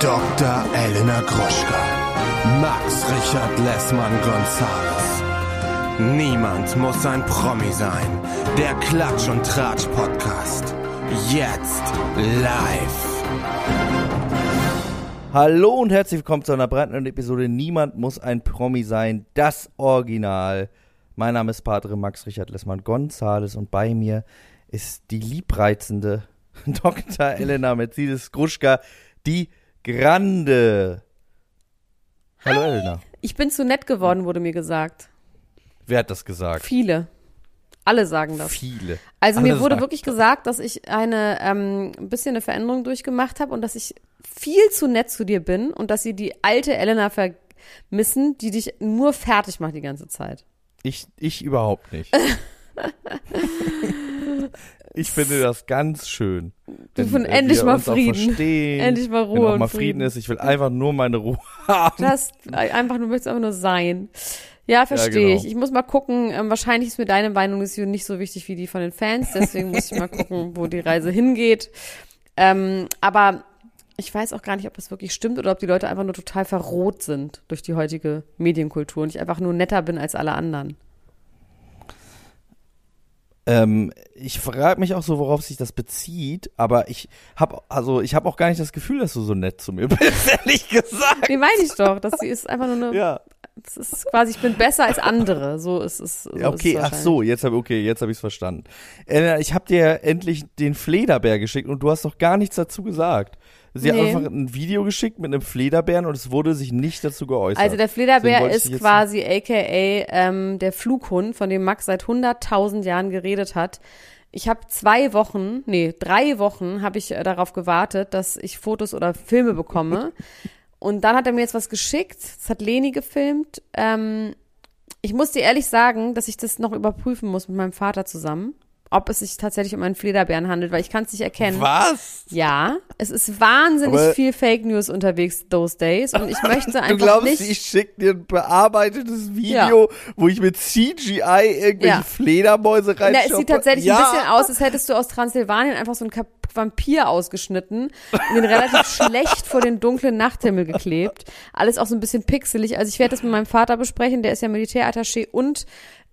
Dr. Elena Gruschka. Max Richard Lessmann Gonzales. Niemand muss ein Promi sein. Der Klatsch und Tratsch Podcast. Jetzt live. Hallo und herzlich willkommen zu einer brandneuen Episode Niemand muss ein Promi sein. Das Original. Mein Name ist Padre Max Richard Lessmann Gonzales und bei mir ist die liebreizende Dr. Elena Mercedes Gruschka, die Grande. Hallo Hi. Elena. Ich bin zu nett geworden, wurde mir gesagt. Wer hat das gesagt? Viele. Alle sagen das. Viele. Also Alle mir wurde wirklich das. gesagt, dass ich eine ähm, ein bisschen eine Veränderung durchgemacht habe und dass ich viel zu nett zu dir bin und dass sie die alte Elena vermissen, die dich nur fertig macht die ganze Zeit. Ich, ich überhaupt nicht. ich finde das ganz schön. Du äh, endlich mal auch Frieden. verstehen, Endlich mal wenn Ruhe auch und mal Frieden Frieden. ist. Ich will einfach nur meine Ruhe haben. Das einfach du möchtest einfach nur sein. Ja, verstehe genau. ich. Ich muss mal gucken, ähm, wahrscheinlich ist mir deine Meinung ist nicht so wichtig wie die von den Fans, deswegen muss ich mal gucken, wo die Reise hingeht. Ähm, aber ich weiß auch gar nicht, ob das wirklich stimmt oder ob die Leute einfach nur total verroht sind durch die heutige Medienkultur und ich einfach nur netter bin als alle anderen. Ähm, ich frage mich auch so, worauf sich das bezieht, aber ich habe also ich habe auch gar nicht das Gefühl, dass du so nett zu mir bist, ehrlich gesagt. Nee, meine ich doch, dass sie ist einfach nur eine, Ja. das ist quasi, ich bin besser als andere, so ist es. So Ja, ist okay, es ach so, jetzt habe okay, jetzt habe ich es verstanden. Elena, ich habe dir endlich den Flederbär geschickt und du hast doch gar nichts dazu gesagt. Sie Nee. hat einfach ein Video geschickt mit einem Flederbären und es wurde sich nicht dazu geäußert. Also der Flederbär ist quasi aka ähm, der Flughund, von dem Max seit 100.000 Jahren geredet hat. Ich habe zwei Wochen, nee, drei Wochen habe ich äh, darauf gewartet, dass ich Fotos oder Filme bekomme. Und dann hat er mir jetzt was geschickt. Das hat Leni gefilmt. Ähm, ich muss dir ehrlich sagen, dass ich das noch überprüfen muss mit meinem Vater zusammen, ob es sich tatsächlich um einen Flederbären handelt, weil ich kann es nicht erkennen. Was? Ja, es ist wahnsinnig Aber- viel Fake News unterwegs those days und ich möchte einfach Du glaubst, nicht. ich schicke dir ein bearbeitetes Video, wo ich mit CGI irgendwelche Ja. Fledermäuse Na, reinschaue? es sieht tatsächlich ja. ein bisschen aus, als hättest du aus Transsilvanien einfach so einen Kap Vampir ausgeschnitten und den relativ schlecht vor den dunklen Nachthimmel geklebt. Alles auch so ein bisschen pixelig. Also ich werde das mit meinem Vater besprechen, der ist ja Militärattaché und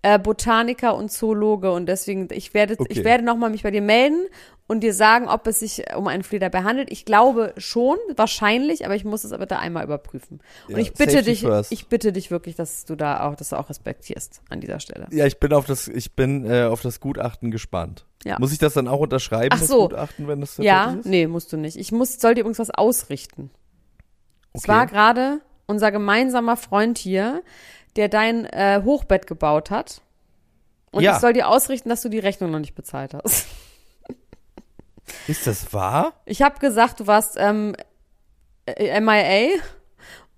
äh, Botaniker und Zoologe und deswegen ich werde Okay. ich werde noch mal mich bei dir melden und dir sagen, ob es sich um einen Flederbär handelt. Ich glaube schon, wahrscheinlich, aber ich muss es aber da einmal überprüfen. Und Ja, ich bitte dich, first. ich bitte dich wirklich, dass du da auch, dass du auch respektierst an dieser Stelle. Ja, ich bin auf das, ich bin äh, auf das Gutachten gespannt. Ja. Muss ich das dann auch unterschreiben, Ach das so. Gutachten, wenn das Ja, ist? nee, musst du nicht. Ich muss, soll dir übrigens was ausrichten. Es Okay. war gerade unser gemeinsamer Freund hier, der dein äh, Hochbett gebaut hat. Und Ja. ich soll dir ausrichten, dass du die Rechnung noch nicht bezahlt hast. Ist das wahr? Ich habe gesagt, du warst ähm, äh, MIA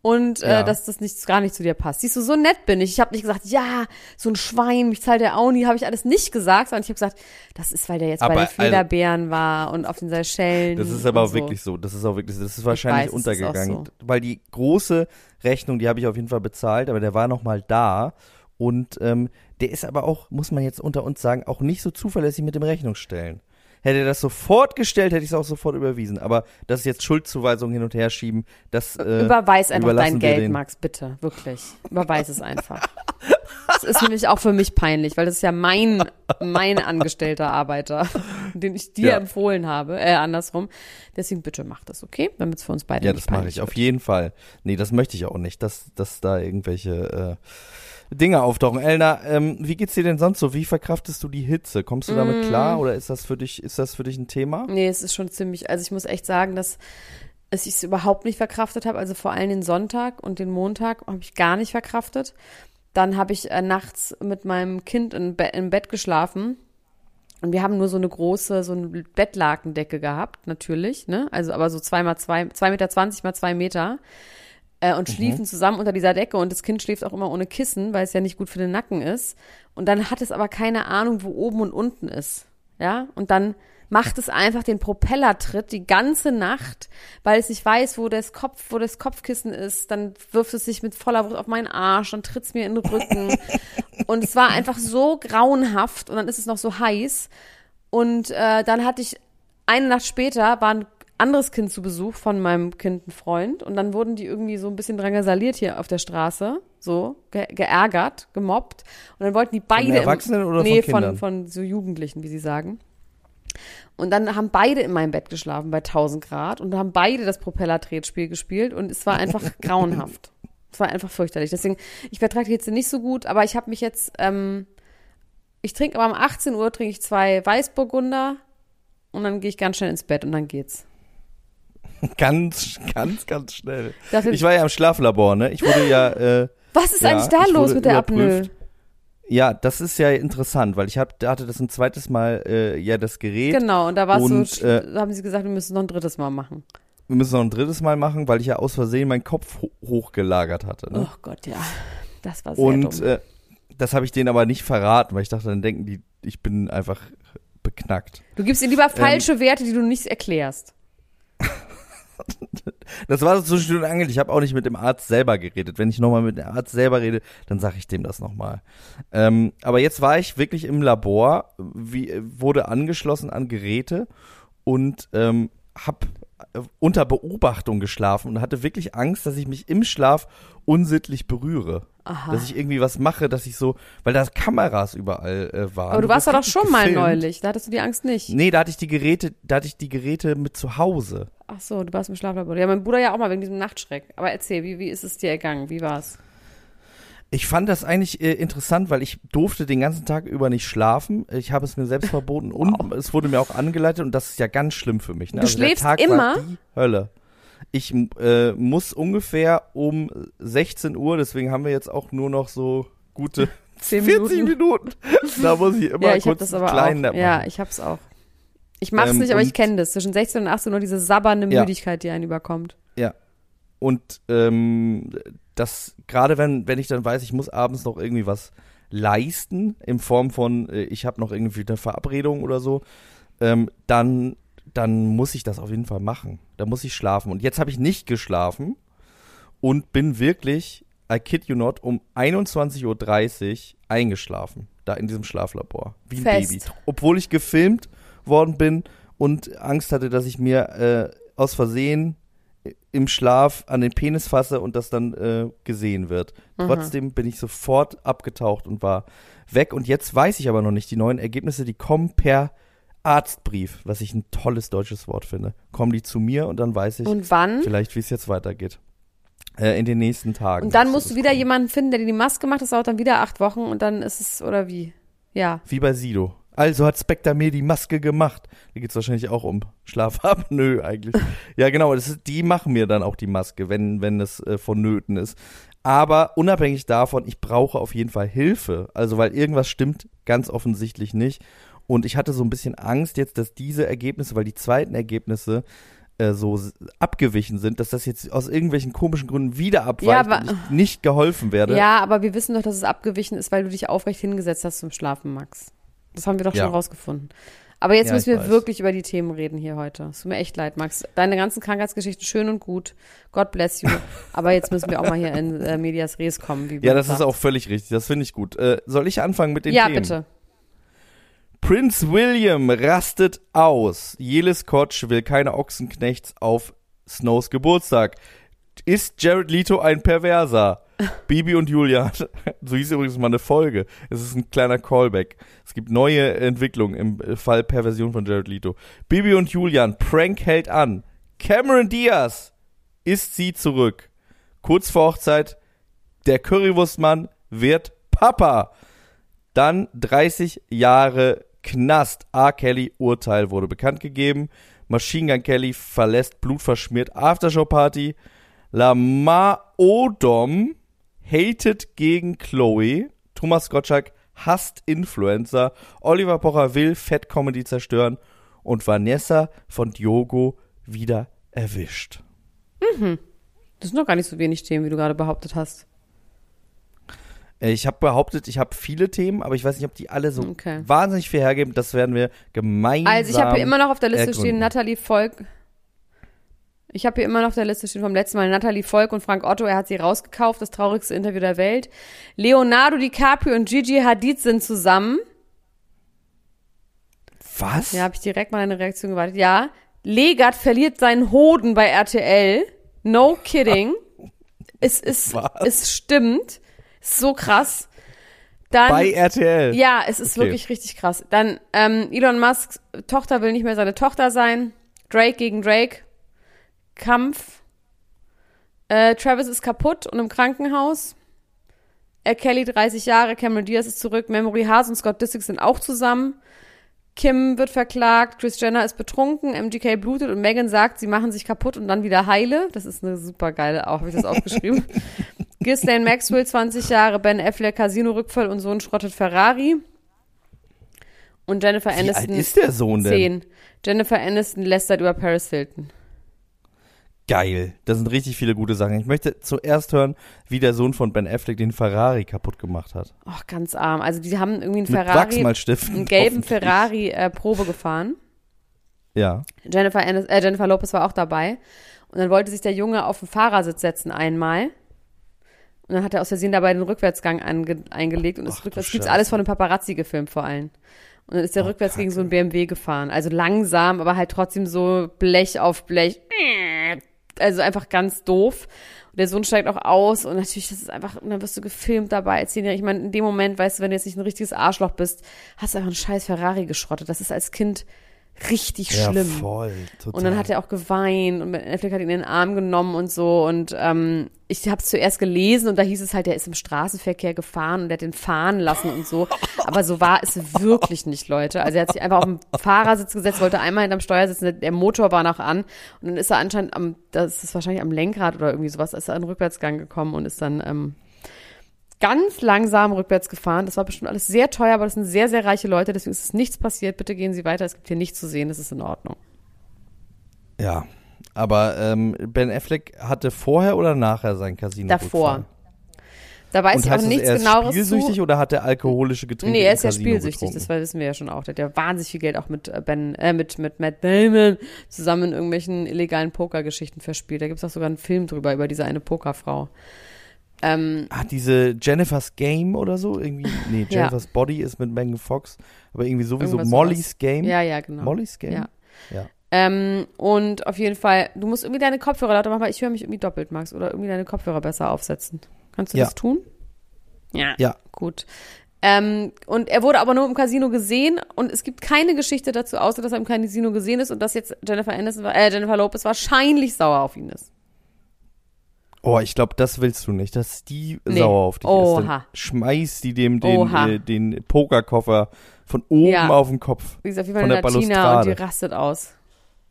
und äh, Ja. dass das nicht, gar nicht zu dir passt. Siehst du, so nett bin ich. Ich habe nicht gesagt, ja, so ein Schwein, mich zahlt der auch nie, habe ich alles nicht gesagt, sondern ich habe gesagt, das ist, weil der jetzt Aber, bei den also- Flederbären war und auf den Seychellen. Das ist aber auch so. wirklich so. Das ist auch wirklich, das ist wahrscheinlich weiß, es ist untergegangen. so. Weil die große Rechnung, die habe ich auf jeden Fall bezahlt, aber der war noch mal da. Und ähm, der ist aber auch, muss man jetzt unter uns sagen, auch nicht so zuverlässig mit dem Rechnungsstellen. Hätte er das sofort gestellt, hätte ich es auch sofort überwiesen. Aber das jetzt Schuldzuweisung hin und her schieben, das äh, Überweis einfach dein Geld, den- Max, bitte. Wirklich. Überweis es einfach. Das ist nämlich auch für mich peinlich, weil das ist ja mein, mein angestellter Arbeiter, den ich dir Ja. empfohlen habe, äh, andersrum. Deswegen bitte mach das, okay? Damit es für uns beide Ja, das mache ich auf wird. jeden Fall. Nee, das möchte ich auch nicht, dass, dass da irgendwelche äh, Dinge auftauchen. Elna, ähm, wie geht's dir denn sonst so? Wie verkraftest du die Hitze? Kommst du damit Mm. klar oder ist das für dich, ist das für dich ein Thema? Nee, es ist schon ziemlich, also ich muss echt sagen, dass ich es überhaupt nicht verkraftet habe. Also vor allem den Sonntag und den Montag habe ich gar nicht verkraftet. Dann habe ich äh, nachts mit meinem Kind in Be im Bett geschlafen. Und wir haben nur so eine große, so eine Bettlakendecke gehabt, natürlich, ne? Also aber so zwei mal zwei, zwei Meter zwanzig mal zwei Meter. Äh, und schliefen zusammen unter dieser Decke und das Kind schläft auch immer ohne Kissen, weil es ja nicht gut für den Nacken ist. Und dann hat es aber keine Ahnung, wo oben und unten ist. Ja? Und dann macht es einfach den Propellertritt die ganze Nacht, weil es nicht weiß, wo das Kopf, wo das Kopfkissen ist. Dann wirft es sich mit voller Wucht auf meinen Arsch, dann tritt es mir in den Rücken. und es war einfach so grauenhaft und dann ist es noch so heiß. Und äh, dann hatte ich eine Nacht später waren anderes Kind zu Besuch von meinem Kind ein Freund und dann wurden die irgendwie so ein bisschen drangsaliert hier auf der Straße, so ge geärgert, gemobbt und dann wollten die beide im- Erwachsenen oder von nee, Kindern? von von so Jugendlichen, wie sie sagen. Und dann haben beide in meinem Bett geschlafen bei 1000 Grad und haben beide das Propellertretspiel gespielt und es war einfach grauenhaft. Es war einfach fürchterlich. Deswegen, ich vertrage die jetzt nicht so gut, aber ich habe mich jetzt, ähm, ich trinke aber um 18 Uhr trinke ich zwei Weißburgunder und dann gehe ich ganz schnell ins Bett und dann geht's. Ganz, ganz, ganz schnell. Dafür, Ich war ja im Schlaflabor, ne? Ich wurde ja, äh, was ist ja, eigentlich da los mit der Apnoe? ja, das ist ja interessant, weil ich hab, hatte das ein zweites Mal äh, ja das Gerät. Genau, und da war Und, äh, haben sie gesagt, wir müssen es noch ein drittes Mal machen. Wir müssen noch ein drittes Mal machen, weil ich ja aus Versehen meinen Kopf ho hochgelagert hatte. Ne? Oh Gott, ja. Das war sehr Und dumm. äh, das habe ich denen aber nicht verraten, weil ich dachte, dann denken die, ich bin einfach beknackt. Du gibst ihnen ähm, lieber falsche Werte, die du nicht erklärst. Das war so zwischen und Angel. Ich habe auch nicht mit dem Arzt selber geredet. Wenn ich nochmal mit dem Arzt selber rede, dann sage ich dem das nochmal. Ähm, aber jetzt war ich wirklich im Labor, wie, wurde angeschlossen an Geräte und ähm, habe unter Beobachtung geschlafen und hatte wirklich Angst, dass ich mich im Schlaf unsittlich berühre. Aha. Dass ich irgendwie was mache, dass ich so, weil da Kameras überall äh, waren. Aber du warst da doch schon mal gefilmt. neulich. Da hattest du die Angst nicht. Nee, da hatte ich die Geräte, da hatte ich die Geräte mit zu Hause. Ach so, du warst im Schlaflabor. Ja, mein Bruder ja auch mal wegen diesem Nachtschreck. Aber erzähl, wie, wie ist es dir ergangen? Wie war's? Ich fand das eigentlich äh, interessant, weil ich durfte den ganzen Tag über nicht schlafen. Ich habe es mir selbst verboten und es wurde mir auch angeleitet und das ist ja ganz schlimm für mich. Ne? Du Also der schläfst Tag immer? War die Hölle. Ich äh, muss ungefähr um 16 Uhr, deswegen haben wir jetzt auch nur noch so gute Zehn 40 Minuten. Minuten. Da muss ich immer ja, ich kurz das aber kleinen auch. Nap Ja, machen. ich hab's auch. Ich mach's Ähm, nicht, aber ich kenne das. Zwischen 16 und 18 Uhr diese sabbernde Ja. Müdigkeit, die einen überkommt. Und ähm, das, gerade wenn, wenn ich dann weiß, ich muss abends noch irgendwie was leisten, in Form von, äh, ich habe noch irgendwie eine Verabredung oder so, ähm, dann, dann muss ich das auf jeden Fall machen. Da muss ich schlafen. Und jetzt habe ich nicht geschlafen und bin wirklich, I kid you not, um 21.30 Uhr eingeschlafen. Da in diesem Schlaflabor. Wie ein Fest. Baby. Obwohl ich gefilmt worden bin und Angst hatte, dass ich mir äh, aus Versehen im Schlaf an den Penis fasse und das dann äh, gesehen wird. Mhm. Trotzdem bin ich sofort abgetaucht und war weg. Und jetzt weiß ich aber noch nicht, die neuen Ergebnisse, die kommen per Arztbrief, was ich ein tolles deutsches Wort finde. Kommen die zu mir und dann weiß ich Und wann? vielleicht, wie es jetzt weitergeht. Äh, in den nächsten Tagen. Und dann musst du wieder kommen. jemanden finden, der dir die Maske macht. Das dauert dann wieder acht Wochen und dann ist es, oder wie? Ja. Wie bei Sido. Also hat Spectre mir die Maske gemacht. Da geht's wahrscheinlich auch um Schlafapnoe eigentlich. ja, genau. Das ist, die machen mir dann auch die Maske, wenn, wenn es äh, vonnöten ist. Aber unabhängig davon, ich brauche auf jeden Fall Hilfe. Also, weil irgendwas stimmt ganz offensichtlich nicht. Und ich hatte so ein bisschen Angst jetzt, dass diese Ergebnisse, weil die zweiten Ergebnisse äh, so abgewichen sind, dass das jetzt aus irgendwelchen komischen Gründen wieder abweicht aber- und ich nicht geholfen werde. Ja, aber wir wissen doch, dass es abgewichen ist, weil du dich aufrecht hingesetzt hast zum Schlafen, Max. Das haben wir doch Ja. schon rausgefunden. Aber jetzt Ja, müssen wir weiß. wirklich über die Themen reden hier heute. Es tut mir echt leid, Max. Deine ganzen Krankheitsgeschichten schön und gut. God bless you. Aber jetzt müssen wir auch mal hier in äh, Medias Res kommen. Wie Ja, das ist sagt. auch völlig richtig. Das finde ich gut. Äh, soll ich anfangen mit den Ja, Themen? bitte. Prince William rastet aus. Jelis Kotsch will keine Ochsenknechts auf Snows Geburtstag. Ist Jared Leto ein Perverser? Bibi und Julia. So hieß übrigens mal eine Folge. Es ist ein kleiner Callback. Es gibt neue Entwicklungen im Fall Perversion von Jared Leto. Bibi und Julian. Prank hält an. Cameron Diaz. Ist sie zurück. Kurz vor Hochzeit. Der Currywurstmann wird Papa. Dann 30 Jahre Knast. R. Kelly Urteil wurde bekannt gegeben. Machine Gun Kelly verlässt blutverschmiert Aftershow-Party. Lamar Odom hatet gegen Chloe. Thomas Gottschalk hasst Influencer. Oliver Pocher will Fett-Comedy zerstören. Und Vanessa von Diogo wieder erwischt. Das sind doch gar nicht so wenig Themen, wie du gerade behauptet hast. Äh, Ich habe behauptet, ich habe viele Themen, aber ich weiß nicht, ob die alle so Okay. wahnsinnig viel hergeben. Das werden wir gemeinsam. Also ich habe hier immer noch auf der Liste ergründen. stehen Natalie Volk. Ich habe hier immer noch auf der Liste stehen vom letzten Mal Natalie Volk und Frank Otto. Er hat sie rausgekauft, das traurigste Interview der Welt. Leonardo DiCaprio und Gigi Hadid sind zusammen. Was? Ja, habe ich direkt mal eine Reaktion gewartet. Ja, Legert verliert seinen Hoden bei RTL. No kidding. es ist, Was? es stimmt. Ist so krass. Dann, Bei RTL. ja, es ist Okay. wirklich richtig krass. Dann ähm, Elon Musks Tochter will nicht mehr seine Tochter sein. Drake gegen Drake. Kampf. Äh, Travis ist kaputt und im Krankenhaus. R. Kelly 30 Jahre, Cameron Diaz ist zurück, Memory Haas und Scott Disick sind auch zusammen. Kim wird verklagt, Chris Jenner ist betrunken, MGK blutet und Megan sagt, sie machen sich kaputt und dann wieder heile. Das ist eine super geile, auch habe ich das aufgeschrieben. Ghislaine Maxwell 20 Jahre, Ben Affleck Casino-Rückfall und Sohn schrottet Ferrari. Und Jennifer Wie alt Aniston ist der Sohn denn? 10. Jennifer Aniston lästert über Paris Hilton. Geil. Das sind richtig viele gute Sachen. Ich möchte zuerst hören, wie der Sohn von Ben Affleck den Ferrari kaputt gemacht hat. Ach, ganz arm. Also die haben irgendwie einen Ferrari, einen gelben. Ferrari äh, Probe gefahren. Ja. Jennifer, Anis äh, Jennifer Lopez war auch dabei. Und dann wollte sich der Junge auf den Fahrersitz setzen einmal. Und dann hat er aus Versehen dabei den Rückwärtsgang ange eingelegt und ist rückwärts. Gibt's alles von dem Paparazzi gefilmt vor allem. Und dann ist er Oh, rückwärts gegen Kacke. so ein BMW gefahren. Also langsam, aber halt trotzdem so Blech auf Blech. Also einfach ganz doof. Und der Sohn steigt auch aus und natürlich, das ist einfach, und dann wirst du gefilmt dabei als Zehnjähriger. Ich meine, in dem Moment, weißt du, wenn du jetzt nicht ein richtiges Arschloch bist, hast du einfach einen scheiß Ferrari geschrottet. Das ist als Kind richtig Ja, schlimm. voll. Total. Und dann hat er auch geweint und Netflix hat ihn in den Arm genommen und so. Und ähm, ich habe es zuerst gelesen und da hieß es halt, der ist im Straßenverkehr gefahren und der hat den fahren lassen und so. Aber so war es wirklich nicht, Leute. Also er hat sich einfach auf den Fahrersitz gesetzt, wollte einmal hinterm Steuer sitzen, der- der Motor war noch an. Und dann ist er anscheinend am, das ist wahrscheinlich am Lenkrad oder irgendwie sowas, ist er in den Rückwärtsgang gekommen und ist dann ähm, ganz langsam rückwärts gefahren. Das war bestimmt alles sehr teuer, aber das sind sehr, sehr reiche Leute, deswegen ist es nichts passiert. Bitte gehen Sie weiter, es gibt hier nichts zu sehen, das ist in Ordnung. Ja. Aber ähm, Ben Affleck hatte vorher oder nachher sein Casino Davor. Da weiß Und ich auch nichts er ist genaueres spielsüchtig zu. oder hat er alkoholische Getränke Nee, er ist ja spielsüchtig, getrunken? das wissen wir ja schon auch. Der hat ja wahnsinnig viel Geld auch mit äh, Ben, äh, mit, mit Matt Damon zusammen in irgendwelchen illegalen Pokergeschichten verspielt. Da gibt es auch sogar einen Film drüber, über diese eine Pokerfrau. Ähm, Ah, diese Jennifer's Game oder so? Irgendwie, nee, Ja. Jennifer's Body ist mit Megan Fox, aber irgendwie sowieso Irgendwas Molly's Game. ja, ja, genau. Molly's Game? Ja. Ja. Ähm, und auf jeden Fall, du musst irgendwie deine Kopfhörer lauter machen, weil ich höre mich irgendwie doppelt, Max, oder irgendwie deine Kopfhörer besser aufsetzen. Kannst du Ja. das tun? Ja. Ja. Gut. Ähm, und er wurde aber nur im Casino gesehen und es gibt keine Geschichte dazu, außer dass er im Casino gesehen ist und dass jetzt Jennifer Aniston, äh, Jennifer Lopez wahrscheinlich sauer auf ihn ist. Oh, ich glaube, das willst du nicht, dass die Nee. sauer auf dich ist. Dann Oha. schmeißt die dem den, Oha. äh, den Pokerkoffer von oben Ja. auf den Kopf. Die ist auf jeden Fall Von eine der Latina und die rastet aus.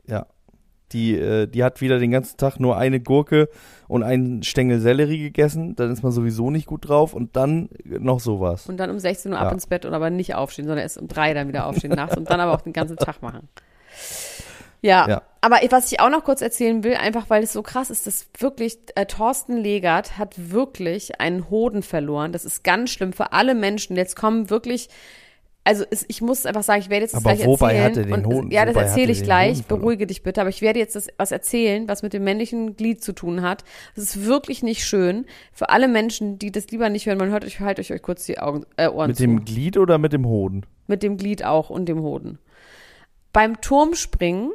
Ja. Die, äh, die hat wieder den ganzen Tag nur eine Gurke und einen Stängel Sellerie gegessen. Dann ist man sowieso nicht gut drauf. Und dann noch sowas. Und dann um 16 Uhr ab Ja. ins Bett und aber nicht aufstehen, sondern erst um drei dann wieder aufstehen nachts und dann aber auch den ganzen Tag machen. Ja, Ja. aber was ich auch noch kurz erzählen will, einfach weil es so krass ist, dass wirklich äh, Thorsten Legert hat wirklich einen Hoden verloren. Das ist ganz schlimm für alle Menschen. Jetzt kommen wirklich, also es, ich muss einfach sagen, ich werde jetzt das Aber gleich wobei erzählen. hat er den und, Hoden- ja, das erzähle er ich gleich. Beruhige dich bitte. Aber ich werde jetzt das, was erzählen, was mit dem männlichen Glied zu tun hat. Das ist wirklich nicht schön. Für alle Menschen, die das lieber nicht hören, man hört euch, halt euch, euch kurz die Augen, äh, Ohren Mit zu. dem Glied oder mit dem Hoden? Mit dem Glied auch und dem Hoden. Beim Turmspringen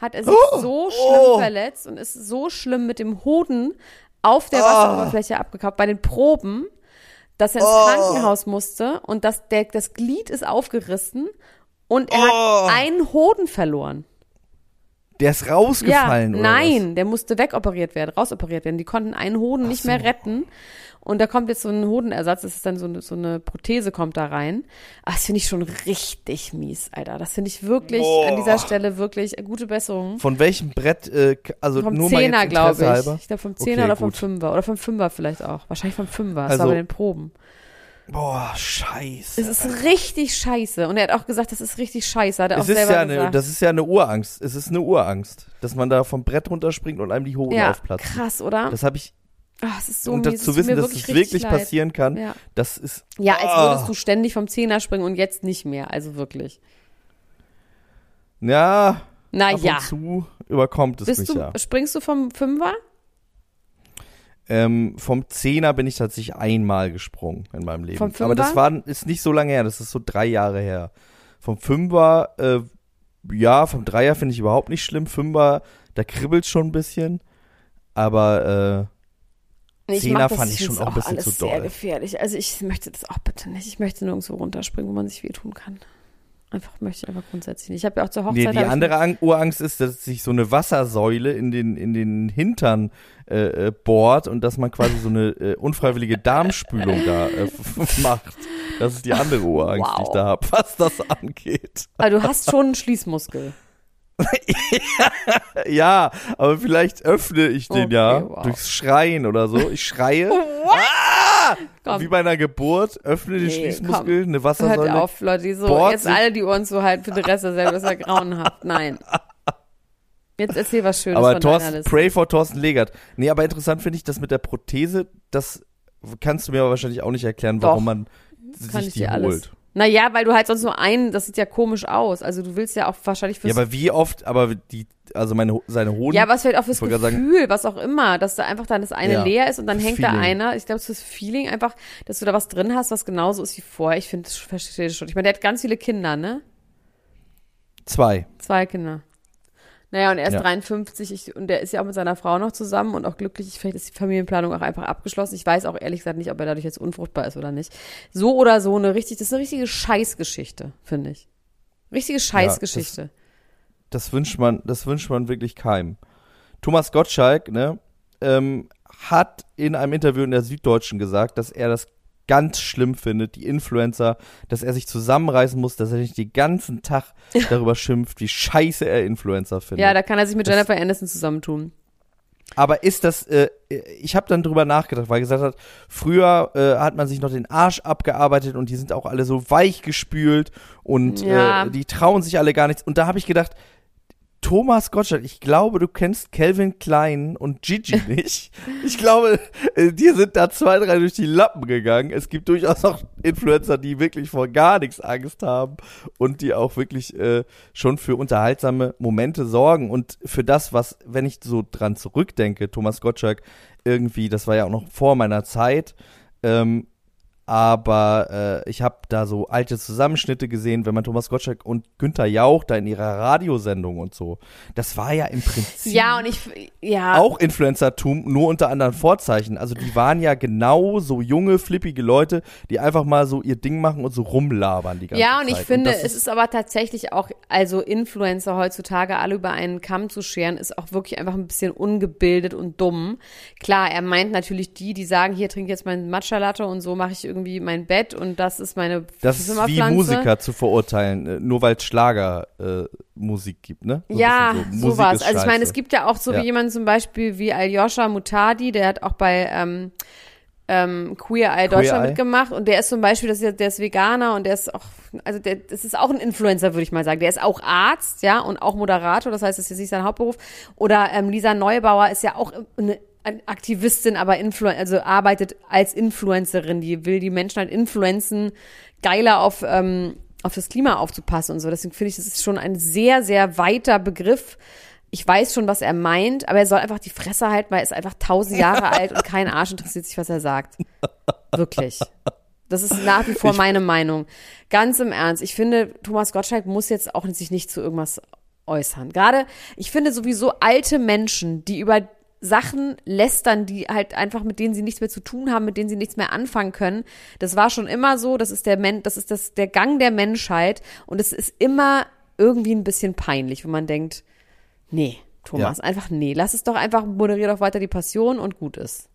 hat er sich so schlimm oh. verletzt und ist so schlimm mit dem Hoden auf der Ah. Wasseroberfläche abgekauft bei den Proben, dass er ins Oh. Krankenhaus musste und das, der, das Glied ist aufgerissen und er Oh. hat einen Hoden verloren. Der ist rausgefallen, ja, oder nein, der musste wegoperiert werden, rausoperiert werden. Die konnten einen Hoden nicht mehr retten. Und da kommt jetzt so ein Hodenersatz, das ist dann so eine, so eine Prothese kommt da rein. Ah, das finde ich schon richtig mies, Alter. Das finde ich wirklich an dieser Stelle wirklich gute Besserung. Von welchem Brett, äh, also Vom nur Zehner, glaube ich. halber? Ich glaube vom Zehner Okay, oder vom gut. Fünfer. Oder vom Fünfer vielleicht auch. Wahrscheinlich vom Fünfer. Das Also- war bei den Proben. Boah, scheiße. Es ist richtig scheiße. Und er hat auch gesagt, das ist richtig scheiße. Hat er auch Es ist selber ja eine, gesagt. das ist ja eine Urangst. Es ist eine Urangst, dass man da vom Brett runterspringt und einem die Hoden ja, aufplatzt. krass, oder? Das habe ich, Ah, es ist so und mies. zu wissen, dass es wirklich leid. passieren kann, Ja. das ist. Ja, als Ah. würdest du ständig vom Zehner springen und jetzt nicht mehr. Also wirklich. Ja, ab Naja. und zu überkommt es Bist mich du, ja. springst du vom Fünfer? Ähm, vom Zehner bin ich tatsächlich einmal gesprungen in meinem Leben. Vom Aber das Fünfer? war, ist nicht so lange her, das ist so drei Jahre her. Vom Fünfer, äh, ja, vom Dreier finde ich überhaupt nicht schlimm. Fünfer, da kribbelt schon ein bisschen. Aber äh, Nee, ich Zehner das, fand ich schon auch ein bisschen alles zu sehr doll. gefährlich. Also ich möchte das auch bitte nicht. Ich möchte nirgendwo runterspringen, wo man sich wehtun kann. Einfach möchte ich einfach grundsätzlich nicht. Ich habe ja auch zur Hochzeit. nee, die andere Ang Urangst ist, dass sich so eine Wassersäule in den, in den Hintern äh, äh, bohrt und dass man quasi so eine äh, unfreiwillige Darmspülung da äh, macht. Das ist die andere Urangst, die ich Wow. da habe, was das angeht. Also du hast schon einen Schließmuskel. Ja, aber vielleicht öffne ich den Okay, ja wow. durchs Schreien oder so. Ich schreie. Ah! Komm. Wie bei einer Geburt, öffne den Nee, Schließmuskel, eine Hört Wassersäule. auf, Leute, die so bohrt jetzt alle die Ohren zu halten für den Rest der Sendung. Ist ja grauenhaft. Nein. Jetzt erzähl was Schönes Aber von Thorsten, pray for Thorsten Legert. Nee, aber interessant finde ich das mit der Prothese, das kannst du mir aber wahrscheinlich auch nicht erklären, warum Doch. man Kann sich ich die dir alles. Naja, weil du halt sonst nur einen, das sieht ja komisch aus. Also du willst ja auch wahrscheinlich fürs Ja, aber wie oft, aber die, also meine, seine Hoden. Ja, was vielleicht auch fürs Gefühl, was auch immer, dass da einfach dann das eine Ja, leer ist und dann hängt da Feeling. einer. Ich glaube, fürs Feeling einfach, dass du da was drin hast, was genauso ist wie vorher. Ich finde, das verstehe ich schon. Ich meine, der hat ganz viele Kinder, ne? zwei. Zwei Kinder. Naja, und er ist Ja. 53 ich, und der ist ja auch mit seiner Frau noch zusammen und auch glücklich. Vielleicht ist die Familienplanung auch einfach abgeschlossen. Ich weiß auch ehrlich gesagt nicht, ob er dadurch jetzt unfruchtbar ist oder nicht. So oder so eine richtig, das ist eine richtige Scheißgeschichte, finde ich. Richtige Scheißgeschichte. Das wünscht man, das wünscht man wirklich keinem. Thomas Gottschalk, ne, ähm, hat in einem Interview in der Süddeutschen gesagt, dass er das ganz schlimm findet, die Influencer, dass er sich zusammenreißen muss, dass er nicht den ganzen Tag darüber schimpft, wie scheiße er Influencer findet. ja, da kann er sich mit Das- Jennifer Aniston zusammentun. Aber ist das, äh, ich habe dann drüber nachgedacht, weil er gesagt hat, früher äh, hat man sich noch den Arsch abgearbeitet und die sind auch alle so weich gespült und Ja. äh, die trauen sich alle gar nichts. Und da habe ich gedacht, Thomas Gottschalk, ich glaube, du kennst Calvin Klein und Gigi nicht. Ich glaube, äh, dir sind da zwei, drei durch die Lappen gegangen. Es gibt durchaus auch Influencer, die wirklich vor gar nichts Angst haben und die auch wirklich äh, schon für unterhaltsame Momente sorgen und für das, was, wenn ich so dran zurückdenke, Thomas Gottschalk irgendwie, das war ja auch noch vor meiner Zeit, ähm, aber äh, ich habe da so alte Zusammenschnitte gesehen, wenn man Thomas Gottschalk und Günther Jauch da in ihrer Radiosendung und so. Das war ja im Prinzip Ja, und ich, ja. auch Influencertum, nur unter anderen Vorzeichen. Also die waren ja genau so junge, flippige Leute, die einfach mal so ihr Ding machen und so rumlabern die ganze Ja, Zeit. und ich finde, das es ist aber tatsächlich auch, also Influencer heutzutage alle über einen Kamm zu scheren, ist auch wirklich einfach ein bisschen ungebildet und dumm. Klar, er meint natürlich die, die sagen, hier trinke ich jetzt meinen Matcha Latte und so mache ich irgendwie mein Bett und das ist meine Das ist wie. Musiker zu verurteilen, äh, nur weil es Schlager äh, gibt, ne? So ja, so. Sowas. Also ich meine, es gibt ja auch so Ja. wie jemand zum Beispiel wie Aljoscha Mutadi, der hat auch bei ähm, ähm, Queer Eye Deutschland Eye. mitgemacht und der ist zum Beispiel, das ist, der ist Veganer und der ist auch, also der, das ist auch ein Influencer, würde ich mal sagen. Der ist auch Arzt, ja, und auch Moderator, das heißt, das ist jetzt nicht sein Hauptberuf. Oder ähm, Lisa Neubauer ist ja auch eine Aktivistin, aber Influ also arbeitet als Influencerin, die will die Menschen halt influenzen, geiler auf, ähm, auf das Klima aufzupassen und so. Deswegen finde ich, das ist schon ein sehr, sehr weiter Begriff. Ich weiß schon, was er meint, aber er soll einfach die Fresse halten, weil er ist einfach tausend Jahre alt und kein Arsch interessiert sich, was er sagt. Wirklich. Das ist nach wie vor meine Meinung. Ganz im Ernst. Ich finde, Thomas Gottschalk muss jetzt auch sich nicht zu irgendwas äußern. Gerade, ich finde sowieso alte Menschen, die über Sachen lästern, die halt einfach mit denen sie nichts mehr zu tun haben, mit denen sie nichts mehr anfangen können. Das war schon immer so. Das ist der Men das ist das der Gang der Menschheit und es ist immer irgendwie ein bisschen peinlich, wenn man denkt, nee, Thomas, einfach nee, lass es doch einfach moderier doch weiter die Passion und gut ist.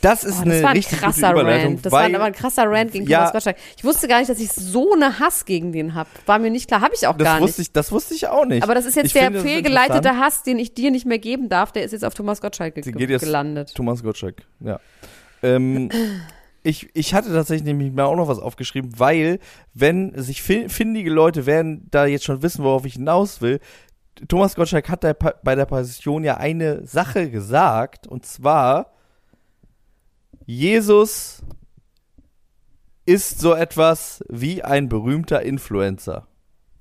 Das ist Oh, eine das war ein richtig gute krasser Überleitung, Rant. Das war aber ein krasser Rant gegen Ja. Thomas Gottschalk. Ich wusste gar nicht, dass ich so eine Hass gegen den hab. War mir nicht klar, habe ich auch gar nicht. ich, das wusste ich auch nicht. Aber das ist jetzt Ich der finde, fehlgeleitete. Hass, den ich dir nicht mehr geben darf. Der ist jetzt auf Thomas Gottschalk ge geht jetzt gelandet. Thomas Gottschalk, ja. Ähm, ich, ich hatte tatsächlich nämlich mir auch noch was aufgeschrieben, weil, wenn sich fi- findige Leute werden da jetzt schon wissen, worauf ich hinaus will, Thomas Gottschalk hat da bei der Passion ja eine Sache gesagt, und zwar, Jesus ist so etwas wie ein berühmter Influencer.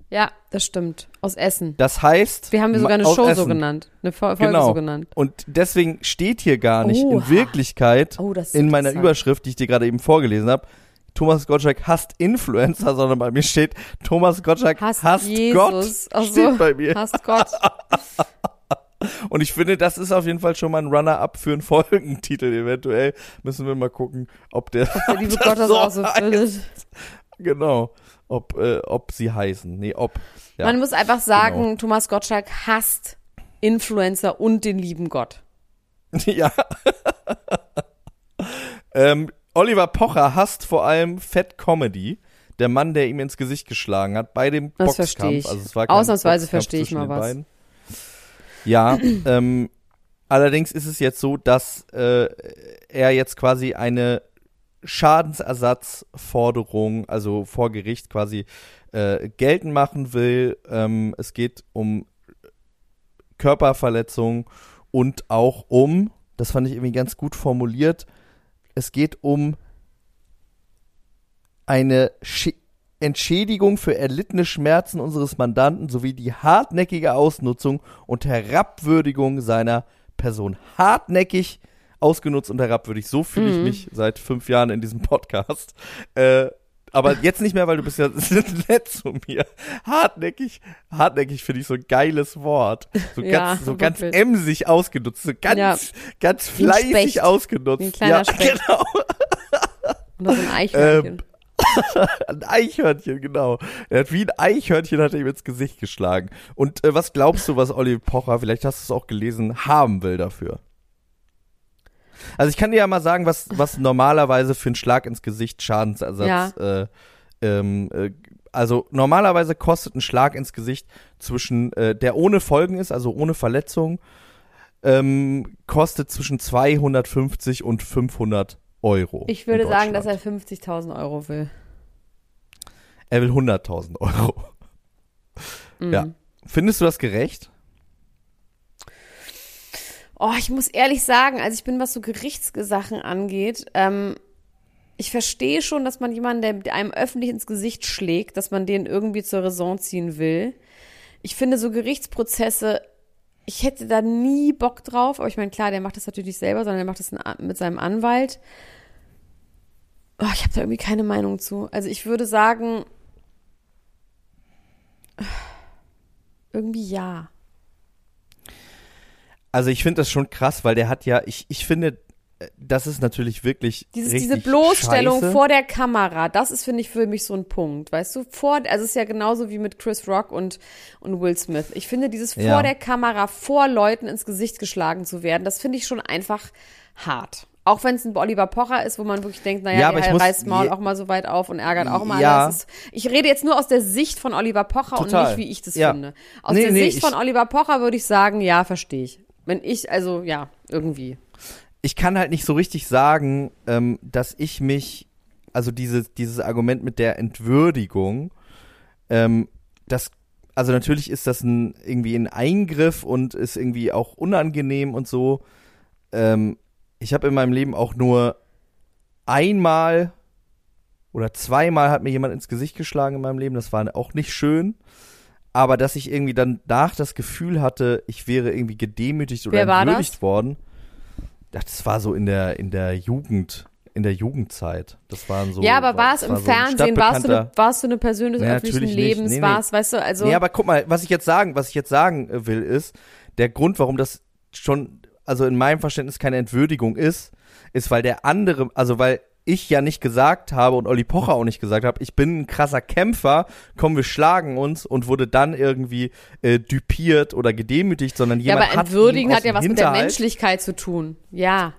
Ja, das stimmt. Aus Essen. Das heißt, Wir haben wir sogar eine Show so Essen. genannt. Eine Fol- Folge Genau. so genannt. Und deswegen steht hier gar nicht Oha. in Wirklichkeit Oh, in meiner. Überschrift, die ich dir gerade eben vorgelesen habe, Thomas Gottschalk hasst Influencer, sondern bei mir steht Thomas Gottschalk Hasst hasst Jesus. Gott. So, steht bei mir. Hasst Gott. Und ich finde, das ist auf jeden Fall schon mal ein Runner-up für einen Folgentitel. Eventuell müssen wir mal gucken, ob der, Der liebe ob Gott das auch so findet. Genau. Ob, äh, ob sie heißen. Nee, ob. Ja. Man muss einfach sagen, genau. Thomas Gottschalk hasst Influencer und den lieben Gott. ja. ähm, Oliver Pocher hasst vor allem Fat Comedy. Der Mann, der ihm ins Gesicht geschlagen hat bei dem Das Boxkampf. verstehe ich. Also es war Ausnahmsweise Boxkampf verstehe ich mal was. beiden. Ja, ähm, allerdings ist es jetzt so, dass äh, er jetzt quasi eine Schadensersatzforderung, also vor Gericht quasi äh, geltend machen will. Ähm, es geht um Körperverletzung und auch um, das fand ich irgendwie ganz gut formuliert, es geht um eine Schi Entschädigung für erlittene Schmerzen unseres Mandanten sowie die hartnäckige Ausnutzung und Herabwürdigung seiner Person. Hartnäckig ausgenutzt und herabwürdig. So fühle ich Mhm. mich seit fünf Jahren in diesem Podcast. Äh, aber jetzt nicht mehr, weil du bist ja nett zu mir. Hartnäckig, hartnäckig finde ich so ein geiles Wort. So Ja, ganz, so ganz wirklich. emsig ausgenutzt, so ganz, Ja. ganz fleißig ausgenutzt. Wie ein kleiner ja, Specht. genau. Oder so ein Eichhörnchen. Ähm, Ein Eichhörnchen, genau. Er hat wie ein Eichhörnchen hat er ihm ins Gesicht geschlagen. Und äh, was glaubst du, was Olli Pocher, vielleicht hast du es auch gelesen, haben will dafür? Also ich kann dir ja mal sagen, was, was normalerweise für einen Schlag ins Gesicht Schadensersatz, äh, ähm, äh, also normalerweise kostet ein Schlag ins Gesicht zwischen, äh, der ohne Folgen ist, also ohne Verletzung, ähm, kostet zwischen 250 und 500 Euro. ich würde sagen, dass er 50.000 Euro will. Er will 100.000 Euro. Mhm. Ja. Findest du das gerecht? Oh, ich muss ehrlich sagen, also ich bin, was so Gerichtssachen angeht, ähm, ich verstehe schon, dass man jemanden, der- der einem öffentlich ins Gesicht schlägt, dass man den irgendwie zur Raison ziehen will. Ich finde so Gerichtsprozesse, ich hätte da nie Bock drauf, aber ich meine, klar, der macht das natürlich nicht selber, sondern der macht das mit seinem Anwalt. Oh, ich habe da irgendwie keine Meinung zu. Also ich würde sagen, irgendwie ja. Also ich finde das schon krass, weil der hat ja, ich, ich finde, das ist natürlich wirklich Dieses, diese Bloßstellung scheiße. vor der Kamera, das ist, finde ich, für mich so ein Punkt. Weißt du, vor, also es ist ja genauso wie mit Chris Rock und, und Will Smith. Ich finde, dieses Ja. vor der Kamera, vor Leuten ins Gesicht geschlagen zu werden, das finde ich schon einfach hart. Auch wenn es ein Oliver Pocher ist, wo man wirklich denkt, naja, Ja, der reißt Maul auch mal so weit auf und ärgert auch mal Ja. Ist, ich rede jetzt nur aus der Sicht von Oliver Pocher und Total. nicht, wie ich das Ja. finde. Aus Nee, der nee, Sicht ich- von Oliver Pocher würde ich sagen, ja, verstehe ich. Wenn ich, also ja, irgendwie. Ich kann halt nicht so richtig sagen, ähm, dass ich mich, also dieses, dieses Argument mit der Entwürdigung, ähm, das, also natürlich ist das ein, irgendwie ein Eingriff und ist irgendwie auch unangenehm und so. Ähm, ich habe in meinem Leben auch nur einmal oder zweimal hat mir jemand ins Gesicht geschlagen in meinem Leben. Das war auch nicht schön. Aber dass ich irgendwie dann nach das Gefühl hatte, ich wäre irgendwie gedemütigt oder Wer entwürdigt das? Worden. Das war so in der, in der Jugend, in der Jugendzeit. Das waren so. ja, aber war es im so ein Fernsehen? Warst du, eine, warst du eine Person des Nee, öffentlichen. Lebens? Nee, nee. Warst, weißt du, also. Nee, aber guck mal, was ich jetzt sagen, was ich jetzt sagen äh, will, ist, der Grund, warum das schon, also in meinem Verständnis keine Entwürdigung ist, ist, weil der andere, also weil ich ja nicht gesagt habe und Olli Pocher auch nicht gesagt habe, ich bin ein krasser Kämpfer, komm, wir schlagen uns und wurde dann irgendwie äh, düpiert oder gedemütigt, sondern ja, jemand aber hat entwürdigen hat ja was mit der Hinterhalt- Menschlichkeit zu tun. Ja.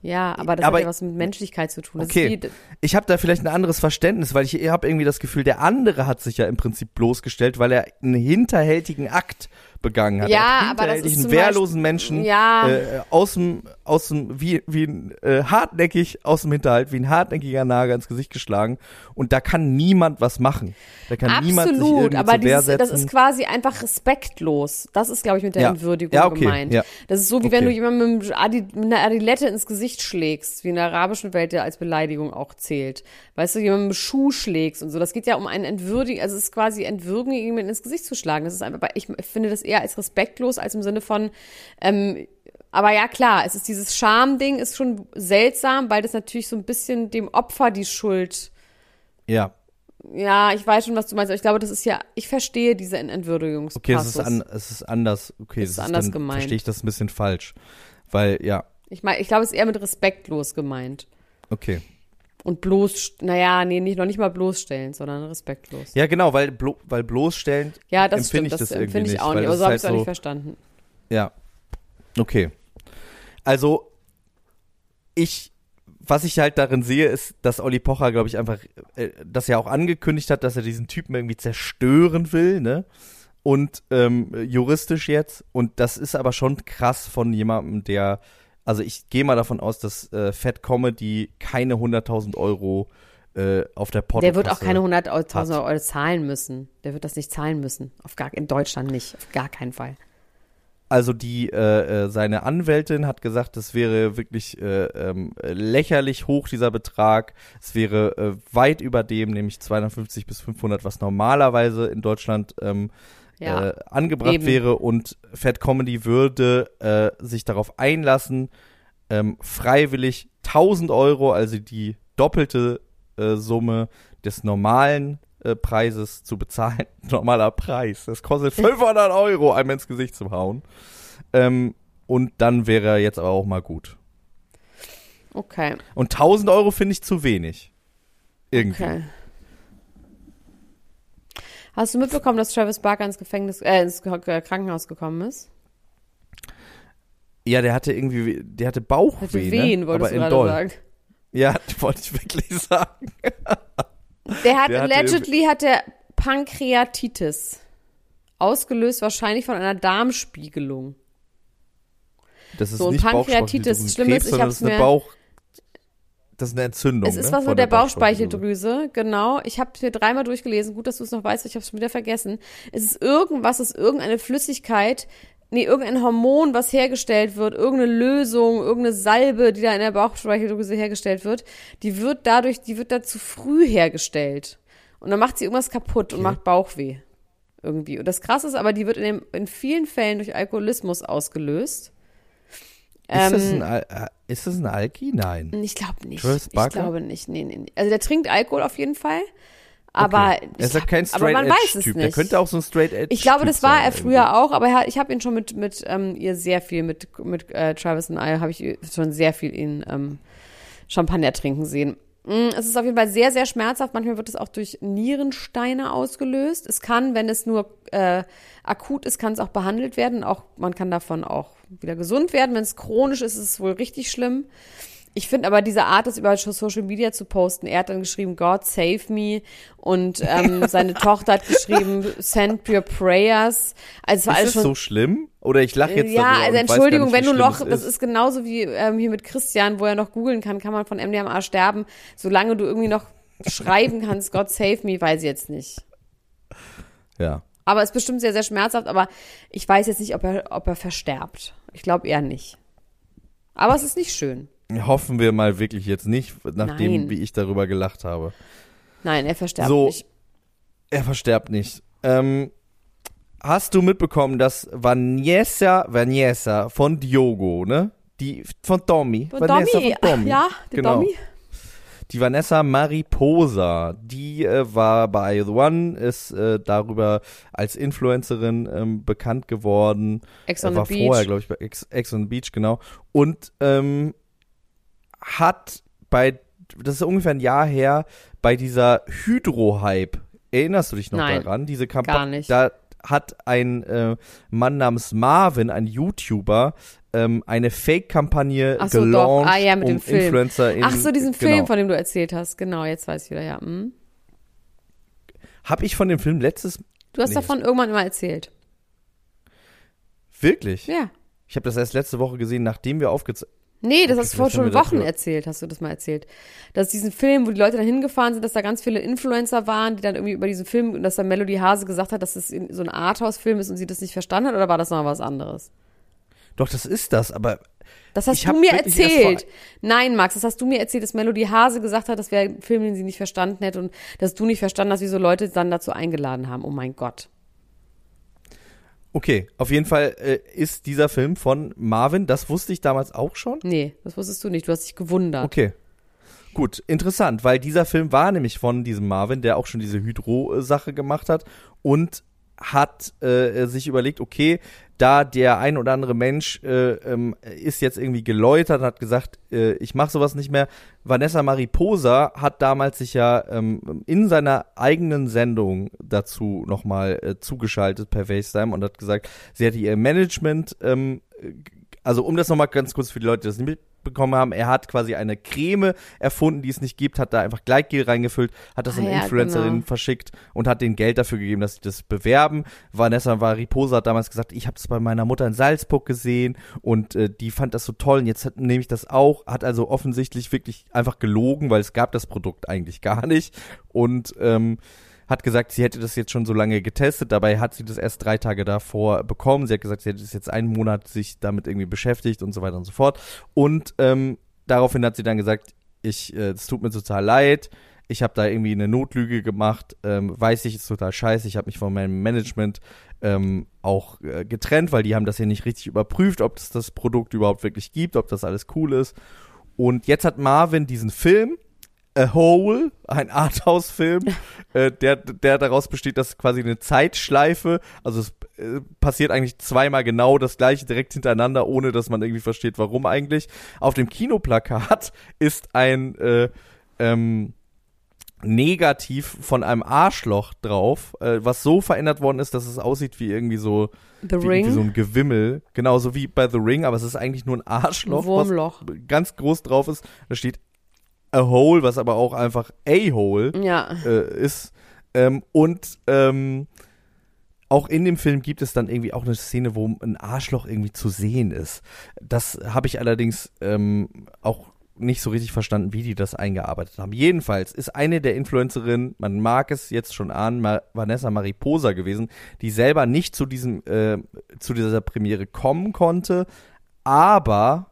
Ja, aber das Aber- hat ja was mit Menschlichkeit zu tun. Das Okay. Ich habe da vielleicht ein anderes Verständnis, weil ich habe irgendwie das Gefühl, der andere hat sich ja im Prinzip bloßgestellt, weil er einen hinterhältigen Akt begangen hat. Ja, er aber das ist zum wehrlosen Menschen Ja. äh, aus dem, aus dem, wie, wie äh, hartnäckig aus dem Hinterhalt, wie ein hartnäckiger Nager ins Gesicht geschlagen. Und da kann niemand was machen. Da kann niemand sich Absolut, irgendwie aber zur dieses, das ist quasi einfach respektlos. Das ist, glaube ich, mit der Ja. Entwürdigung Ja, okay, gemeint. ja. Das ist so, wie wenn Okay. du jemandem mit, mit einer Adilette ins Gesicht schlägst, wie in der arabischen Welt ja als Beleidigung auch zählt. Weißt du, jemandem Schuh schlägst und so. Das geht ja um ein Entwürdigen, also es ist quasi Entwürdigen, jemanden ins Gesicht zu schlagen. Das ist einfach, ich finde das eher als respektlos, als im Sinne von, ähm, aber ja, klar, es ist dieses Scham-Ding ist schon seltsam, weil das natürlich so ein bisschen dem Opfer die Schuld Ja, Ja, ich weiß schon, was du meinst, aber ich glaube, das ist ja, ich verstehe diese Entwürdigungspassus. okay, es ist, an, es ist anders. Okay, Es das ist anders dann gemeint. verstehe ich das ein bisschen falsch. Weil, ja, Ich meine, ich glaube, es ist eher mit respektlos gemeint. okay. Und bloß, naja, nee, nicht, noch nicht mal bloßstellen, sondern respektlos. Ja, genau, weil, blo weil bloßstellend Ja, das empfinde stimmt, ich das, das irgendwie empfinde ich nicht, auch nicht, aber so habe ich halt es auch nicht verstanden. Ja. Okay. Also, ich, was ich halt darin sehe, ist, dass Olli Pocher, glaube ich, einfach, äh, das ja auch angekündigt hat, dass er diesen Typen irgendwie zerstören will, ne? Und ähm, juristisch jetzt. Und das ist aber schon krass von jemandem, der, also ich gehe mal davon aus, dass äh, Fat Comedy keine 100.000 Euro äh, auf der Portokasse Der wird auch keine 100.000 Euro zahlen müssen. Der wird das nicht zahlen müssen. Auf gar, in Deutschland nicht. Auf gar keinen Fall. Also die äh, äh, seine Anwältin hat gesagt, das wäre wirklich äh, ähm, lächerlich hoch dieser Betrag. Es wäre äh, weit über dem, nämlich 250 bis 500, was normalerweise in Deutschland ähm, Ja. äh, angebracht eben. wäre. Und Fat Comedy würde äh, sich darauf einlassen, ähm, freiwillig 1000 Euro, also die doppelte äh, Summe des normalen äh, Preises zu bezahlen. Normaler Preis. Das kostet 500 Euro, einem ins Gesicht zu hauen. Ähm, und dann wäre er jetzt aber auch mal gut. Okay. Und 1000 Euro finde ich zu wenig. Irgendwie. Okay. Hast du mitbekommen, dass Travis Barker ins Gefängnis, äh, ins Ge- Krankenhaus gekommen ist? Ja, der hatte irgendwie, der hatte Bauchweh, ne? Wehen, aber wolltest du in gerade sagen. Ja, wollte ich wirklich sagen. Der hat Der allegedly hat der Pankreatitis. Ausgelöst wahrscheinlich von einer Darmspiegelung. Das ist So, nicht Pankreatitis, das Schlimme ist, Bauchspeicheldrüsenkrebs, ich ist eine mir- Bauch, das ist eine Entzündung. Es ist ne? was mit der Bauchspeicheldrüse, genau. Ich habe mir dreimal durchgelesen. Gut, dass du es noch weißt, ich habe es schon wieder vergessen. Es ist irgendwas, es ist irgendeine Flüssigkeit, nee, irgendein Hormon, was hergestellt wird, irgendeine Lösung, irgendeine Salbe, die da in der Bauchspeicheldrüse hergestellt wird, die wird dadurch, die wird da zu früh hergestellt. Und dann macht sie irgendwas kaputt und Okay. macht Bauchweh. Irgendwie. Und das krasse ist aber, die wird in, dem, in vielen Fällen durch Alkoholismus ausgelöst. Ist, das Ähm, ein, Al- äh, ist das ein Alki? Nein. ich glaube nicht. Travis Ich Barker? glaube nicht. Nee, nee, nee. Also der trinkt Alkohol auf jeden Fall. Aber, Okay. Er ist ja ich kein hab- aber man weiß es Straight-Edge-Typ. nicht. Der könnte auch so ein Straight-Edge ich glaube, das war er früher auch, aber er ich habe ihn schon mit, mit ähm, ihr sehr viel, mit, mit äh, Travis und I, habe ich schon sehr viel ihn ähm, Champagner trinken sehen. Mm, Es ist auf jeden Fall sehr, sehr schmerzhaft. Manchmal wird es auch durch Nierensteine ausgelöst. Es kann, wenn es nur äh, akut ist, kann es auch behandelt werden. Auch man kann davon auch wieder gesund werden. Wenn es chronisch ist, ist es wohl richtig schlimm. Ich finde aber diese Art, das über Social Media zu posten, er hat dann geschrieben, God save me und ähm, seine Tochter hat geschrieben, send your prayers. Also es war Ist alles es schon so schlimm? Oder ich lache jetzt ja, also Entschuldigung, nicht, wenn du noch, das ist genauso wie ähm, hier mit Christian, wo er noch googeln kann, kann man von MDMA sterben. Solange du irgendwie noch schreiben kannst, God save me, weiß ich jetzt nicht. Ja. Aber es ist bestimmt sehr, sehr schmerzhaft, aber ich weiß jetzt nicht, ob er, ob er versterbt. Ich glaube eher nicht. Aber es ist nicht schön. Hoffen wir mal wirklich jetzt nicht, nachdem, Nein. wie ich darüber gelacht habe. Nein, er versterbt So. nicht. Er versterbt nicht. Ähm, hast du mitbekommen, dass Vanessa, Vanessa von Diogo, ne? Die von Tommy. Von Vanessa Domi, von Tommy. ja, die Genau. Die Vanessa Mariposa, die äh, war bei The One, ist äh, darüber als Influencerin ähm, bekannt geworden. Ex on war the Beach. vorher, glaube ich, bei Ex, Ex on the Beach, genau. Und ähm, hat bei, das ist ungefähr ein Jahr her, bei dieser Hydro-Hype, erinnerst du dich noch Nein, daran? Diese gar Kampagne, nicht. da hat ein äh, Mann namens Marvin, ein YouTuber, ähm, eine Fake-Kampagne so, gelauncht, Ah, ja, mit um dem Film. Influencer in, Ach so, diesen genau. Film, von dem du erzählt hast. Genau, jetzt weiß ich wieder, ja. Hm. Hab ich von dem Film letztes, Du hast Nee, davon irgendwann immer erzählt. wirklich? Ja. Ich habe das erst letzte Woche gesehen, nachdem wir aufgezeichnet Nee, das hast du vor schon Wochen erzählt, hast du das mal erzählt. Dass diesen Film, wo die Leute dann hingefahren sind, dass da ganz viele Influencer waren, die dann irgendwie über diesen Film, und dass da Melody Hase gesagt hat, dass es in- so ein Arthouse-Film ist und sie das nicht verstanden hat, oder war das noch was anderes? Doch, das ist das, aber Das hast du mir erzählt. Nein, Max, das hast du mir erzählt, dass Melody Hase gesagt hat, das wäre ein Film, den sie nicht verstanden hätte und dass du nicht verstanden hast, wieso Leute dann dazu eingeladen haben. Oh mein Gott. Okay. Auf jeden Fall äh, ist dieser Film von Marvin, das wusste ich damals auch schon. Nee, das wusstest du nicht. Du hast dich gewundert. Okay. Gut, interessant, weil dieser Film war nämlich von diesem Marvin, der auch schon diese Hydro-Sache gemacht hat und hat äh, sich überlegt, okay, da der ein oder andere Mensch äh, ähm, ist jetzt irgendwie geläutert, hat gesagt, äh, ich mache sowas nicht mehr. Vanessa Mariposa hat damals sich ja ähm, in seiner eigenen Sendung dazu nochmal äh, zugeschaltet per FaceTime und hat gesagt, sie hätte ihr Management, ähm, also um das nochmal ganz kurz für die Leute, die das nicht bekommen haben. Er hat quasi eine Creme erfunden, die es nicht gibt, hat da einfach Gleitgel reingefüllt, hat das Ah an ja, Influencerinnen genau. verschickt und hat denen Geld dafür gegeben, dass sie das bewerben. Vanessa Mariposa hat damals gesagt, ich habe das bei meiner Mutter in Salzburg gesehen und äh, die fand das so toll und jetzt hat- nehme ich das auch. Hat also offensichtlich wirklich einfach gelogen, weil es gab das Produkt eigentlich gar nicht und ähm, hat gesagt, sie hätte das jetzt schon so lange getestet, dabei hat sie das erst drei Tage davor bekommen. Sie hat gesagt, sie hätte es jetzt einen Monat sich damit irgendwie beschäftigt und so weiter und so fort. Und ähm, daraufhin hat sie dann gesagt, ich, äh, es tut mir total leid, ich habe da irgendwie eine Notlüge gemacht, ähm, weiß ich, ist total scheiße, ich habe mich von meinem Management ähm, auch äh, getrennt, weil die haben das hier nicht richtig überprüft, ob es das Produkt überhaupt wirklich gibt, ob das alles cool ist. Und jetzt hat Marvin diesen Film, A Hole, ein Arthouse-Film, äh, der, der daraus besteht, dass quasi eine Zeitschleife, also es äh, passiert eigentlich zweimal genau das gleiche direkt hintereinander, ohne dass man irgendwie versteht, warum eigentlich. Auf dem Kinoplakat ist ein äh, ähm, Negativ von einem Arschloch drauf, äh, was so verändert worden ist, dass es aussieht wie irgendwie so, The wie, Ring. wie so ein Gewimmel, genauso wie bei The Ring, aber es ist eigentlich nur ein Arschloch, Wurmloch. was ganz groß drauf ist. Da steht a hole, was aber auch einfach a hole Ja. äh, ist. Ähm, und ähm, auch in dem Film gibt es dann irgendwie auch eine Szene, wo ein Arschloch irgendwie zu sehen ist. Das habe ich allerdings ähm, auch nicht so richtig verstanden, wie die das eingearbeitet haben. Jedenfalls ist eine der Influencerinnen, man mag es jetzt schon ahnen, Ma Vanessa Mariposa gewesen, die selber nicht zu diesem äh, zu dieser Premiere kommen konnte, aber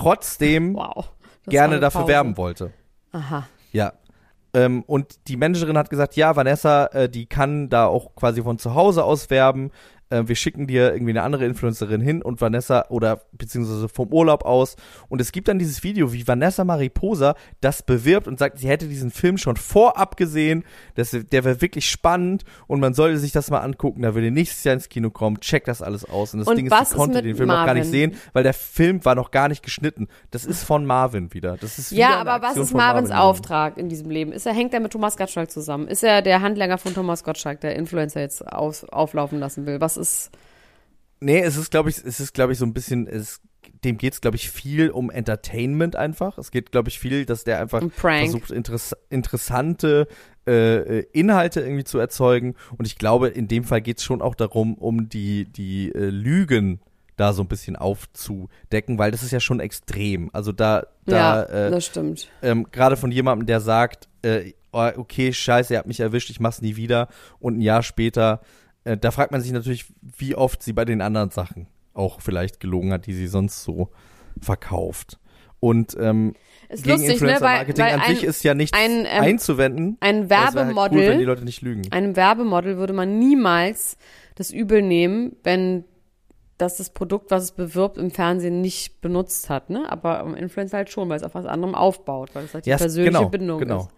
trotzdem Wow. Gerne dafür Pause. werben wollte. Aha. Ja. Ähm, und die Managerin hat gesagt, ja, Vanessa, äh, die kann da auch quasi von zu Hause aus werben. Äh, wir schicken dir irgendwie eine andere Influencerin hin und Vanessa oder beziehungsweise vom Urlaub aus. Und es gibt dann dieses Video, wie Vanessa Mariposa das bewirbt und sagt, sie hätte diesen Film schon vorab gesehen. Das, der wäre wirklich spannend und man sollte sich das mal angucken. Da würde nächstes Jahr ins Kino kommen. Check das alles aus. Und das Und Ding ist, ist konnte den Film noch gar nicht Marvin? sehen, weil der Film war noch gar nicht geschnitten. Das ist von Marvin wieder. Das ist wieder Ja, aber was ist Marvins Marvin. Auftrag in diesem Leben? Ist er, hängt er mit Thomas Gottschalk zusammen? Ist er der Handlanger von Thomas Gottschalk, der Influencer jetzt aus, auflaufen lassen will? Was ist. Nee, es ist, glaube ich, es ist, glaube ich, so ein bisschen, es, dem geht es, glaube ich, viel um Entertainment einfach. Es geht, glaube ich, viel, dass der einfach Ein versucht, interess interessante äh, äh, Inhalte irgendwie zu erzeugen. Und ich glaube, in dem Fall geht es schon auch darum, um die, die äh, Lügen da so ein bisschen aufzudecken, weil das ist ja schon extrem. Also da, da ja, äh, das stimmt. ähm, gerade von jemandem, der sagt, äh, oh, okay, scheiße, ihr habt mich erwischt, ich mach's nie wieder. Und ein Jahr später, äh, da fragt man sich natürlich, wie oft sie bei den anderen Sachen auch vielleicht gelogen hat, die sie sonst so verkauft. Und ähm, Ist gegen lustig, ne? Weil, Influencer-Marketing weil an ein, sich ist ja nichts ein, ähm, einzuwenden. ein Werbemodel. Halt cool, wenn die Leute nicht lügen. einem Werbemodel würde man niemals das übel nehmen, wenn das das Produkt, was es bewirbt, im Fernsehen nicht benutzt hat, ne? Aber im Influencer halt schon, weil es auf was anderem aufbaut, weil es halt die Ja, es- persönliche genau, Bindung genau. ist.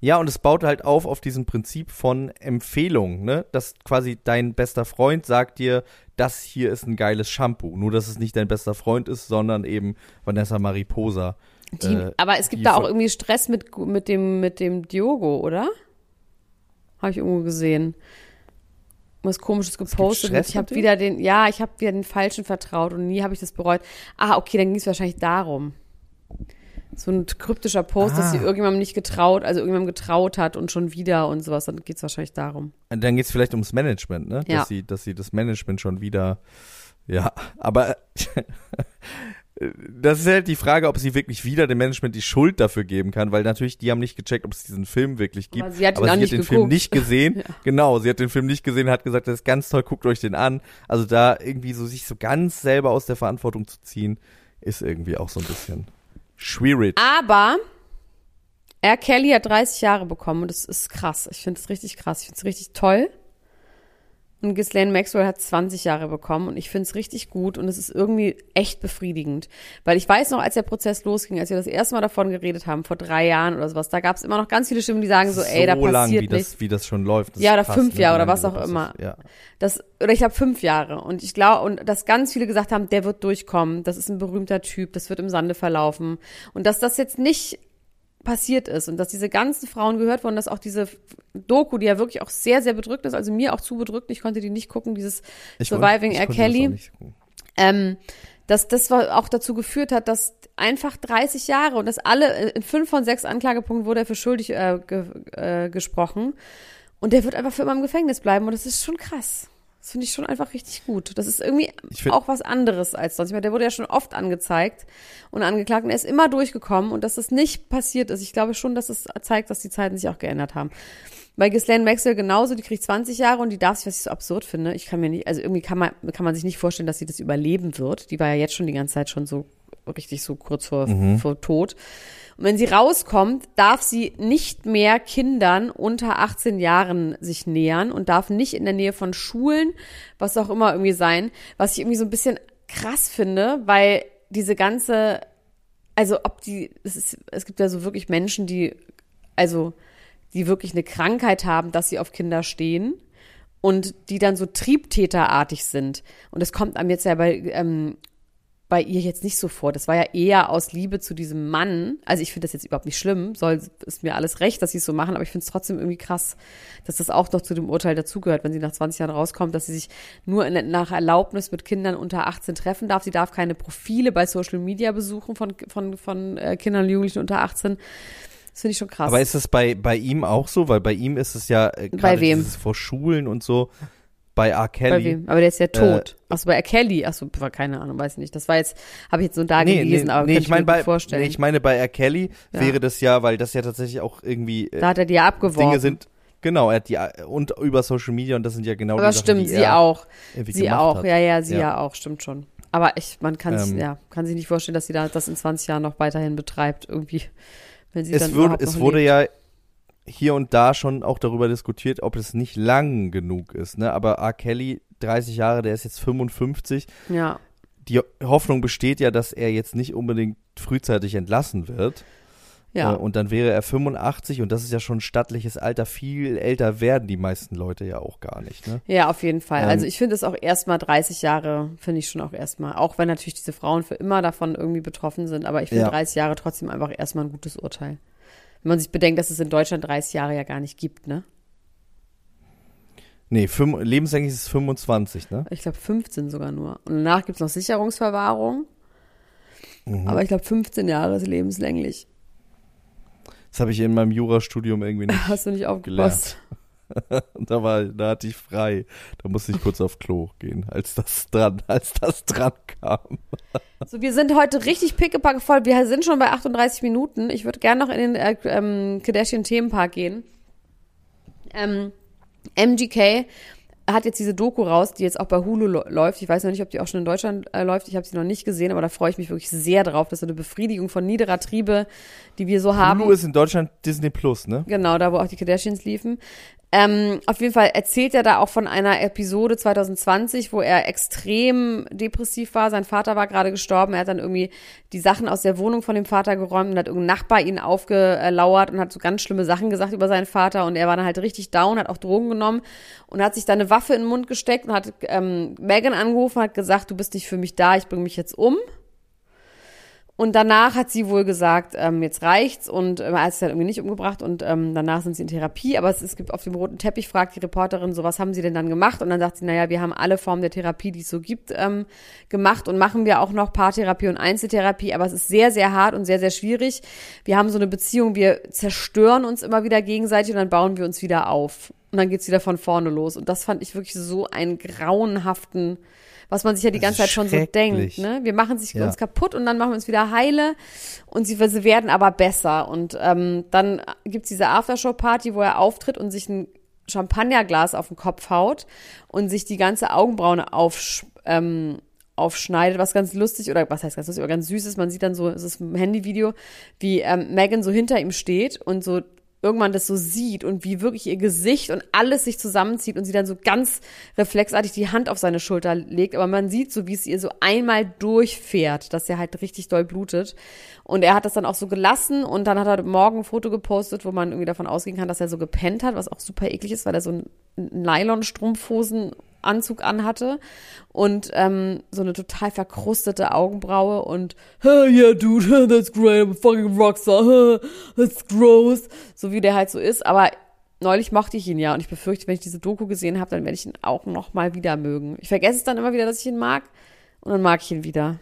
Ja, und es baut halt auf auf diesem Prinzip von Empfehlung, ne? Dass quasi dein bester Freund sagt dir, das hier ist ein geiles Shampoo. Nur, dass es nicht dein bester Freund ist, sondern eben Vanessa Mariposa. Die, Äh, aber es gibt da auch irgendwie Stress mit, mit dem, mit dem Diogo, oder? Habe ich irgendwo gesehen. Was komisches gepostet. Stress Ich habe wieder den, ja, ich habe wieder den Falschen vertraut und nie habe ich das bereut. Ah, okay, dann ging es wahrscheinlich darum. So ein kryptischer Post, dass sie Ah. irgendjemandem nicht getraut, also irgendjemandem getraut hat und schon wieder und sowas. Dann geht es wahrscheinlich darum. Dann geht es vielleicht ums Management, ne? Ja. Dass sie, dass sie das Management schon wieder. Ja, aber das ist halt die Frage, ob sie wirklich wieder dem Management die Schuld dafür geben kann, weil natürlich die haben nicht gecheckt, ob es diesen Film wirklich gibt. Aber sie hat aber sie hat den Film geguckt. nicht gesehen. Genau, sie hat den Film nicht gesehen, hat gesagt, das ist ganz toll, guckt euch den an. Also da irgendwie so sich so ganz selber aus der Verantwortung zu ziehen, ist irgendwie auch so ein bisschen schwierig. Aber R. Kelly hat 30 Jahre bekommen und das ist krass. Ich finde es richtig krass. Ich finde es richtig toll. Und Ghislaine Maxwell hat 20 Jahre bekommen und ich finde es richtig gut und es ist irgendwie echt befriedigend. Weil ich weiß noch, als der Prozess losging, als wir das erste Mal davon geredet haben, vor drei Jahren oder sowas, da gab es immer noch ganz viele Stimmen, die sagen so, ey, da lang, passiert wie nichts. das, wie das schon läuft. Das Ja, oder krass, fünf Jahre oder was auch ist. immer. Ja. Das, oder ich glaube fünf Jahre. Und ich glaube, und dass ganz viele gesagt haben, der wird durchkommen, das ist ein berühmter Typ, das wird im Sande verlaufen. Und dass das jetzt nicht passiert ist und dass diese ganzen Frauen gehört wurden, dass auch diese Doku, die ja wirklich auch sehr, sehr bedrückt ist, also mir auch zu bedrückt, ich konnte die nicht gucken, dieses Ich Surviving R. das Kelly, gucken. ähm, dass das auch dazu geführt hat, dass einfach 30 Jahre und dass alle, in fünf von sechs Anklagepunkten wurde er für schuldig äh, ge, äh, gesprochen und der wird einfach für immer im Gefängnis bleiben und das ist schon krass. Das finde ich schon einfach richtig gut. Das ist irgendwie auch was anderes als sonst. Ich meine, der wurde ja schon oft angezeigt und angeklagt und er ist immer durchgekommen und dass das nicht passiert ist. Ich glaube schon, dass es zeigt, dass die Zeiten sich auch geändert haben. Bei Ghislaine Maxwell genauso, die kriegt 20 Jahre und die darf sich, was ich so absurd finde, ich kann mir nicht, also irgendwie kann man, kann man sich nicht vorstellen, dass sie das überleben wird. Die war ja jetzt schon die ganze Zeit schon so richtig so kurz vor, vor Tod. Und wenn sie rauskommt, darf sie nicht mehr Kindern unter 18 Jahren sich nähern und darf nicht in der Nähe von Schulen, was auch immer irgendwie sein, was ich irgendwie so ein bisschen krass finde, weil diese ganze, also ob die, es ist, es gibt ja so wirklich Menschen, die, also, die wirklich eine Krankheit haben, dass sie auf Kinder stehen und die dann so triebtäterartig sind. Und das kommt einem jetzt ja bei, ähm, bei ihr jetzt nicht so vor. Das war ja eher aus Liebe zu diesem Mann. Also ich finde das jetzt überhaupt nicht schlimm. Soll, ist mir alles recht, dass sie es so machen, aber ich finde es trotzdem irgendwie krass, dass das auch noch zu dem Urteil dazugehört, wenn sie nach 20 Jahren rauskommt, dass sie sich nur in, nach Erlaubnis mit Kindern unter 18 treffen darf. Sie darf keine Profile bei Social Media besuchen von, von, von äh, Kindern und Jugendlichen unter 18. Das finde ich schon krass. Aber ist es bei, bei ihm auch so? Weil bei ihm ist es ja äh, gerade vor Schulen und so. Bei R. Kelly. bei wem? Aber der ist ja tot. Achso, bei R. Kelly. Achso, war keine Ahnung, weiß ich nicht. Das war jetzt, habe ich jetzt nur da gelesen, aber nee, könnte ich meine mir bei, vorstellen. nee, ich meine bei R. Kelly Ja. wäre das ja, weil das ja tatsächlich auch irgendwie äh, da hat er die ja abgeworfen. Dinge sind. Genau, er hat die und über Social Media und das sind ja genau aber die Sachen, stimmt, die sie er auch. Sie auch, hat. ja, ja, sie ja. Ja. auch, stimmt schon. Aber ich, man kann sich, Ähm. ja, kann sich nicht vorstellen, dass sie da das in 20 Jahren noch weiterhin betreibt, irgendwie. Wenn sie Es, dann wurde, es wurde lebt. ja hier und da schon auch darüber diskutiert, ob es nicht lang genug ist. Ne? Aber R. Kelly, 30 Jahre, der ist jetzt 55. Ja, Die Hoffnung besteht ja, dass er jetzt nicht unbedingt frühzeitig entlassen wird. ja. Äh, und dann wäre er 85 und das ist ja schon ein stattliches Alter. Viel älter werden die meisten Leute ja auch gar nicht. Ne? Ja, auf jeden Fall. Ähm, also ich finde es auch erstmal 30 Jahre, finde ich schon auch erstmal, auch wenn natürlich diese Frauen für immer davon irgendwie betroffen sind, aber ich finde Ja. 30 Jahre trotzdem einfach erstmal ein gutes Urteil. Wenn man sich bedenkt, dass es in Deutschland 30 Jahre ja gar nicht gibt, ne? Nee, fünf, lebenslänglich ist es 25, ne? Ich glaube 15 sogar nur. Und danach gibt es noch Sicherungsverwahrung. Mhm. Aber ich glaube 15 Jahre ist lebenslänglich. Das habe ich in meinem Jurastudium irgendwie nicht. Hast du nicht aufgepasst? da war, da hatte ich frei. Da musste ich kurz auf Klo gehen, als das dran, als das dran kam. So, wir sind heute richtig pickepacke voll. Wir sind schon bei 38 Minuten. Ich würde gerne noch in den äh, ähm, Kardashian-Themenpark gehen. Ähm, MGK hat jetzt diese Doku raus, die jetzt auch bei Hulu läuft. Ich weiß noch nicht, ob die auch schon in Deutschland äh, läuft. Ich habe sie noch nicht gesehen, aber da freue ich mich wirklich sehr drauf. Das ist so eine Befriedigung von niederer Triebe, die wir so haben. Hulu ist in Deutschland Disney Plus, ne? Genau, da wo auch die Kardashians liefen. Ähm, auf jeden Fall erzählt er da auch von einer Episode 2020, wo er extrem depressiv war. Sein Vater war gerade gestorben. Er hat dann irgendwie die Sachen aus der Wohnung von dem Vater geräumt und hat irgendein Nachbar ihn aufgelauert und hat so ganz schlimme Sachen gesagt über seinen Vater. Und er war dann halt richtig down, hat auch Drogen genommen und hat sich dann eine Waffe in den Mund gesteckt und hat ähm, Megan angerufen, hat gesagt, du bist nicht für mich da, ich bringe mich jetzt um. Und danach hat sie wohl gesagt, ähm, jetzt reicht's und ähm, hat sich dann irgendwie nicht umgebracht und ähm, danach sind sie in Therapie. Aber es, es gibt auf dem roten Teppich, fragt die Reporterin so, was haben sie denn dann gemacht? Und dann sagt sie, naja, wir haben alle Formen der Therapie, die es so gibt, ähm, gemacht und machen wir auch noch Paartherapie und Einzeltherapie. Aber es ist sehr, sehr hart und sehr, sehr schwierig. Wir haben so eine Beziehung, wir zerstören uns immer wieder gegenseitig und dann bauen wir uns wieder auf. Und dann geht's wieder von vorne los. Und das fand ich wirklich so einen grauenhaften was man sich ja die ganze Zeit schon so denkt. Ne? Wir machen sich Ja. uns kaputt und dann machen wir uns wieder heile und sie, sie werden aber besser. Und ähm, dann gibt's diese Aftershow-Party, wo er auftritt und sich ein Champagnerglas auf den Kopf haut und sich die ganze Augenbraune aufsch ähm, aufschneidet, was ganz lustig oder was heißt ganz lustig, aber ganz süß ist. Man sieht dann so, es ist ein Handyvideo, wie ähm, Megan so hinter ihm steht und so irgendwann das so sieht und wie wirklich ihr Gesicht und alles sich zusammenzieht und sie dann so ganz reflexartig die Hand auf seine Schulter legt. Aber man sieht so, wie es ihr so einmal durchfährt, dass er halt richtig doll blutet. Und er hat das dann auch so gelassen und dann hat er morgen ein Foto gepostet, wo man irgendwie davon ausgehen kann, dass er so gepennt hat, was auch super eklig ist, weil er so ein Nylon-Strumpfhosen Anzug anhatte und ähm, so eine total verkrustete Augenbraue und hey, yeah, dude, that's great, I'm a fucking rockstar, that's gross, so wie der halt so ist. Aber neulich mochte ich ihn ja und ich befürchte, wenn ich diese Doku gesehen habe, dann werde ich ihn auch noch mal wieder mögen. Ich vergesse es dann immer wieder, dass ich ihn mag und dann mag ich ihn wieder.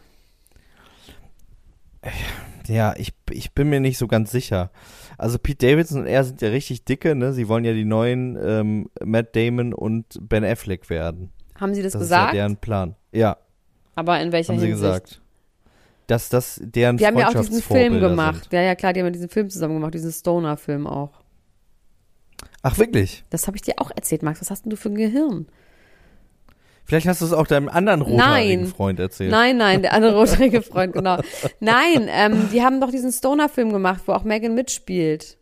Ja, ich, ich bin mir nicht so ganz sicher. Also Pete Davidson und er sind ja richtig dicke, ne? Sie wollen ja die neuen ähm, Matt Damon und Ben Affleck werden. Haben Sie das, Das gesagt? ist ja deren Plan. Ja, Aber in welcher haben sie Hinsicht? gesagt. Dass das deren Die haben ja auch diesen Film gemacht. Sind. Ja, ja, klar, die haben ja diesen Film zusammen gemacht, diesen Stoner-Film auch. Ach, wirklich? Das habe ich dir auch erzählt, Max. Was hast denn du für ein Gehirn? Vielleicht hast du es auch deinem anderen rothaarigen Nein. Freund erzählt. Nein, nein, der andere rothaarige Freund, genau. Nein, ähm, die haben doch diesen Stoner-Film gemacht, wo auch Megan mitspielt.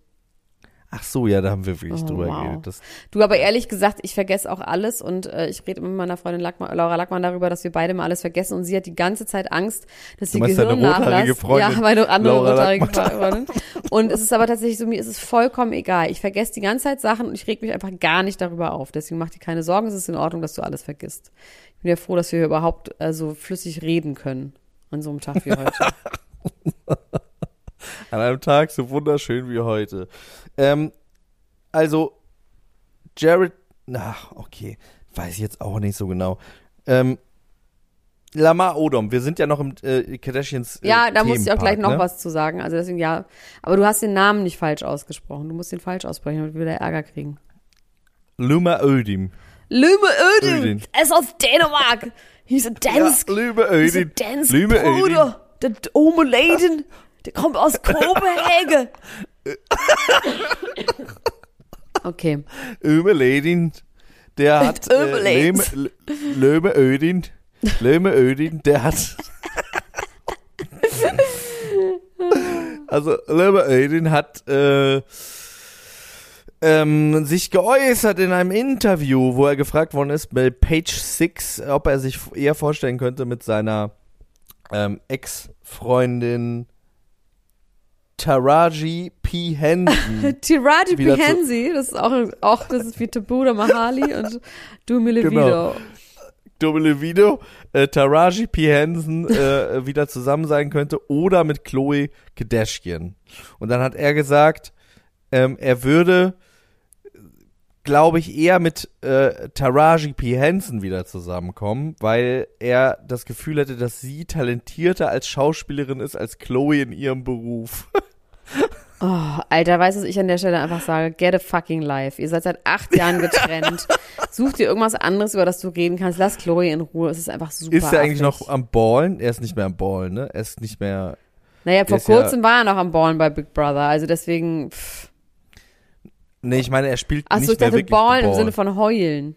Ach so, ja, da haben wir wirklich Oh, drüber wow. geredet. Das, Du, aber ehrlich gesagt, ich vergesse auch alles und äh, ich rede mit meiner Freundin Lackmann, Laura Lackmann darüber, dass wir beide mal alles vergessen und sie hat die ganze Zeit Angst, dass Du deine Gehirn nachlässt. Freundin, Ja, meine andere Laura rothaarige. Freundin. Und es ist aber tatsächlich so, mir ist es vollkommen egal. Ich vergesse die ganze Zeit Sachen und ich reg mich einfach gar nicht darüber auf. Deswegen mach dir keine Sorgen, es ist in Ordnung, dass du alles vergisst. Ich bin ja froh, dass wir hier überhaupt äh, so flüssig reden können an so einem Tag wie heute. an einem Tag so wunderschön wie heute. Ähm, also, Jared, ach, okay, weiß ich jetzt auch nicht so genau. Ähm, Lamar Odom, wir sind ja noch im äh, Kardashians äh, Ja, da muss ich auch gleich noch ne? was zu sagen. Also deswegen ja, aber du hast den Namen nicht falsch ausgesprochen. Du musst den falsch aussprechen, damit wir wieder Ärger kriegen. Luma Ödim. Lüme Ödin, Ödin. er ist aus Dänemark. He's a dance, Ja, Luma he's a Ödim. dance Ödin. Bruder. Der Ome Leiden, der kommt aus Kopenhagen. Okay, Öme Ledin, der hat äh, Löme, Löme Ödin, Löme Ödin, der hat also Löme Ödin hat äh, ähm, sich geäußert in einem Interview, wo er gefragt worden ist bei Page 6, ob er sich eher vorstellen könnte mit seiner ähm, Ex-Freundin Taraji P. Henson Wieder zu- Pihensi, das ist auch, auch das ist wie Tabuda Mahali und Dumi Levido. Genau. Double Video, äh, Taraji P. Henson äh, wieder zusammen sein könnte oder mit Chloe Kardashian. Und dann hat er gesagt, ähm, er würde, glaube ich, eher mit äh, Taraji P. Henson wieder zusammenkommen, weil er das Gefühl hätte, dass sie talentierter als Schauspielerin ist als Chloe in ihrem Beruf. Oh, Alter, weißt du, was ich an der Stelle einfach sage? Get a fucking life. Ihr seid seit acht Jahren getrennt. Such dir irgendwas anderes, über das du reden kannst. Lass Chloe in Ruhe. Es ist einfach super. ist er eigentlich noch am Ballen? Er ist nicht mehr am Ballen, ne? Er ist nicht mehr Naja, vor ist ja- kurzem war er noch am Ballen bei Big Brother. Also deswegen. Pff. Nee, ich meine, er spielt Achso, nicht ich mehr dachte wirklich Ballen im Ball. Sinne von heulen.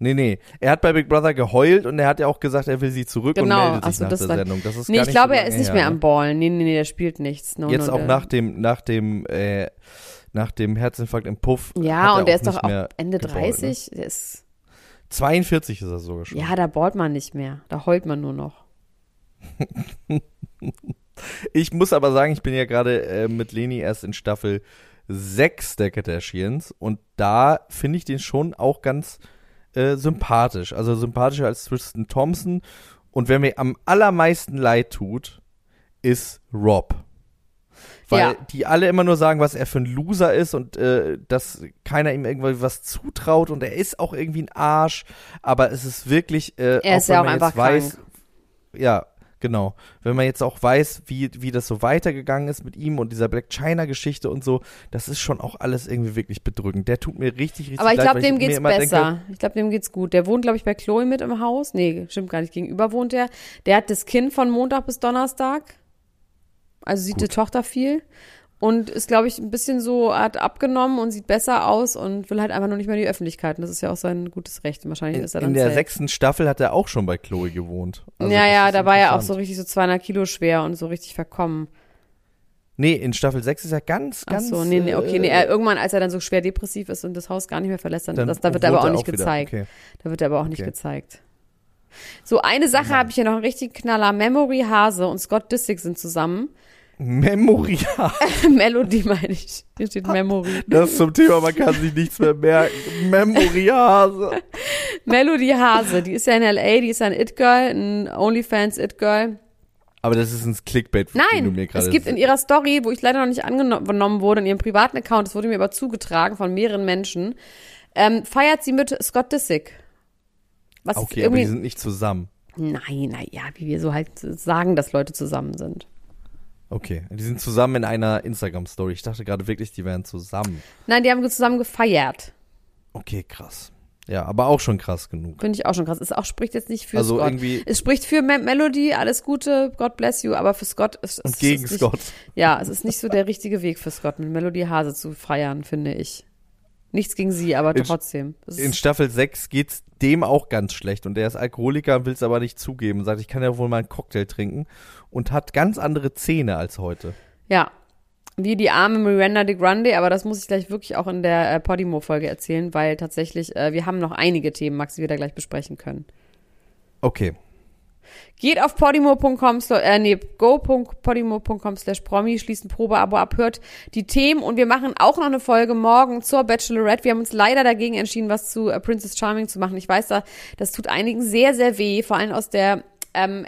Nee, nee. Er hat bei Big Brother geheult und er hat ja auch gesagt, er will sie zurück und Genau. meldet sich Achso, nach das der Sendung. Das ist Nee, gar ich nicht glaube, so er ist nicht mehr ne? am Ballen. Nee, nee, nee, der spielt nichts. No, Jetzt no, auch der- nach dem, nach dem, äh, nach dem Herzinfarkt im Puff. Ja, er und der ist doch auch Ende geballt, 30. Der ist. Ne? 42 ist er sogar schon. Ja, da ballt man nicht mehr. Da heult man nur noch. Ich muss aber sagen, ich bin ja gerade äh, mit Leni erst in Staffel 6 der Kardashians und da finde ich den schon auch ganz äh, sympathisch. Also sympathischer als Tristan Thompson. Und wer mir am allermeisten leid tut, ist Rob. Weil Ja. die alle immer nur sagen, was er für ein Loser ist und äh, dass keiner ihm irgendwie was zutraut und er ist auch irgendwie ein Arsch, aber es ist wirklich äh, Er ist wenn ja auch einfach weiß, krank. ja, genau. Wenn man jetzt auch weiß, wie, wie das so weitergegangen ist mit ihm und dieser Black China-Geschichte und so, das ist schon auch alles irgendwie wirklich bedrückend. Der tut mir richtig, richtig Aber ich glaube, dem geht's besser. Denke, ich glaube, dem geht's gut. Der wohnt, glaube ich, bei Chloe mit im Haus. Nee, stimmt gar nicht. Gegenüber wohnt der. Der hat das Kind von Montag bis Donnerstag. Also sieht die Tochter viel. Und ist, glaube ich, ein bisschen so, hat abgenommen und sieht besser aus und will halt einfach nur nicht mehr in die Öffentlichkeit. Und das ist ja auch sein gutes Recht. Wahrscheinlich in, ist er dann in der safe. sechsten Staffel hat er auch schon bei Chloe gewohnt. Also ja, ja, da war er auch so richtig so 200 Kilo schwer und so richtig verkommen. Nee, in Staffel 6 ist er ganz, Ach ganz. so, nee, nee, okay, nee, äh, er, irgendwann, als er dann so schwer depressiv ist und das Haus gar nicht mehr verlässt, dann, dann das, da wird er aber auch nicht wieder. gezeigt. Okay. Da wird er aber auch nicht Okay. gezeigt. So, eine Sache habe ich hier noch einen richtigen Knaller. Memory Hase und Scott Disick sind zusammen. Memoria. Melodie meine ich. Hier steht Memory. Das zum Thema, man kann sich nichts mehr merken. Memoriase. Melody Hase, die ist ja in L.A., die ist ein It-Girl, ein OnlyFans It-Girl. Aber das ist ein Clickbait, den du mir Nein, gerade es gibt in ihrer Story, wo ich leider noch nicht angenommen wurde, in ihrem privaten Account, das wurde mir aber zugetragen von mehreren Menschen, ähm, feiert sie mit Scott Disick. Was Okay, aber die sind nicht zusammen. nein, naja, wie wir so halt sagen, dass Leute zusammen sind. Okay, die sind zusammen in einer Instagram-Story. Ich dachte gerade wirklich, die wären zusammen. Nein, die haben zusammen gefeiert. Okay, krass. Ja, aber auch schon krass genug. Finde ich auch schon krass. Es auch spricht jetzt nicht für Also Scott. irgendwie- Es spricht für Me Melody, alles Gute, God bless you, aber für Scott ist Und es gegen ist nicht, Scott. Ja, es ist nicht so der richtige Weg für Scott, mit Melody Hase zu feiern, finde ich. Nichts gegen sie, aber In- trotzdem. In Staffel 6 geht's dem auch ganz schlecht und der ist Alkoholiker, will es aber nicht zugeben. Sagt, ich kann ja wohl mal einen Cocktail trinken und hat ganz andere Zähne als heute. ja. Wie die arme Miranda de Grande, aber das muss ich gleich wirklich auch in der äh, Podimo-Folge erzählen, weil tatsächlich, äh, wir haben noch einige Themen, Max, die wir da gleich besprechen können. Okay. Geht auf podimo.com, äh, nee, go.podimo.com slash promi, schließt ein Probeabo ab, hört die Themen und wir machen auch noch eine Folge morgen zur Bachelorette. Wir haben uns leider dagegen entschieden, was zu äh, Princess Charming zu machen. Ich weiß, da, das tut einigen sehr, sehr weh, vor allem aus der ähm,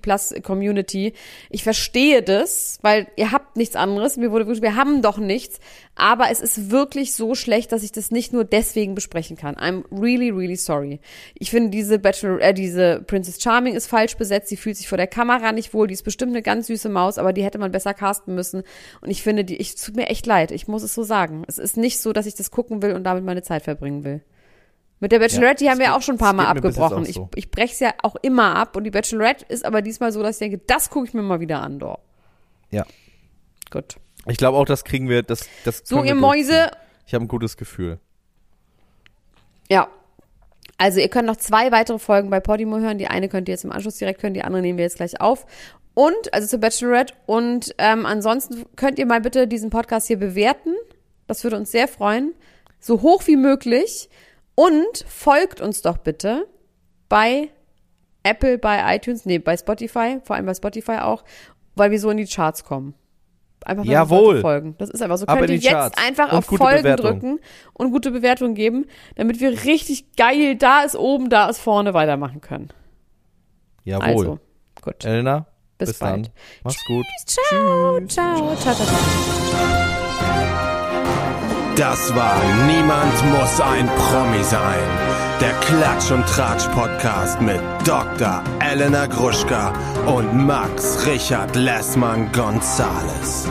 Plus Community. Ich verstehe das, weil ihr habt nichts anderes. Mir wurde wirklich, wir haben doch nichts. Aber es ist wirklich so schlecht, dass ich das nicht nur deswegen besprechen kann. I'm really, really sorry. Ich finde diese Bachelor, äh, diese Princess Charming ist falsch besetzt. Sie fühlt sich vor der Kamera nicht wohl. Die ist bestimmt eine ganz süße Maus, aber die hätte man besser casten müssen. Und ich finde, die, ich tut mir echt leid. Ich muss es so sagen. Es ist nicht so, dass ich das gucken will und damit meine Zeit verbringen will. Mit der Bachelorette, die es haben wir auch schon ein paar Mal abgebrochen. auch Ich, so. ich breche es ja auch immer ab. Und die Bachelorette ist aber diesmal so, dass ich denke, das gucke ich mir mal wieder an, doch. Ja. Gut. Ich glaube auch, das kriegen wir, das, das So, ihr Mäuse. Ich habe ein gutes Gefühl. Ja. Also ihr könnt noch zwei weitere Folgen bei Podimo hören. Die eine könnt ihr jetzt im Anschluss direkt hören, die andere nehmen wir jetzt gleich auf. Und, also zur Bachelorette. Und ähm, ansonsten könnt ihr mal bitte diesen Podcast hier bewerten. Das würde uns sehr freuen. So hoch wie möglich. Und folgt uns doch bitte bei Apple, bei iTunes, nee, bei Spotify, vor allem bei Spotify auch, weil wir so in die Charts kommen. Einfach wir Jawohl. Folgen. Das ist einfach so. Ab Könnt ihr jetzt Charts. einfach Und auf Folgen Bewertung. drücken und gute Bewertungen geben, damit wir richtig geil, da ist oben, da ist vorne weitermachen können. Jawohl. Also, gut. Elena, Bis bis, dann. bald. Mach's gut. Ciao, ciao, ciao, ciao, ciao. Das war Niemand muss ein Promi sein. Der Klatsch und Tratsch Podcast mit Dr. Elena Gruschka und Max Richard Lessmann Gonzales.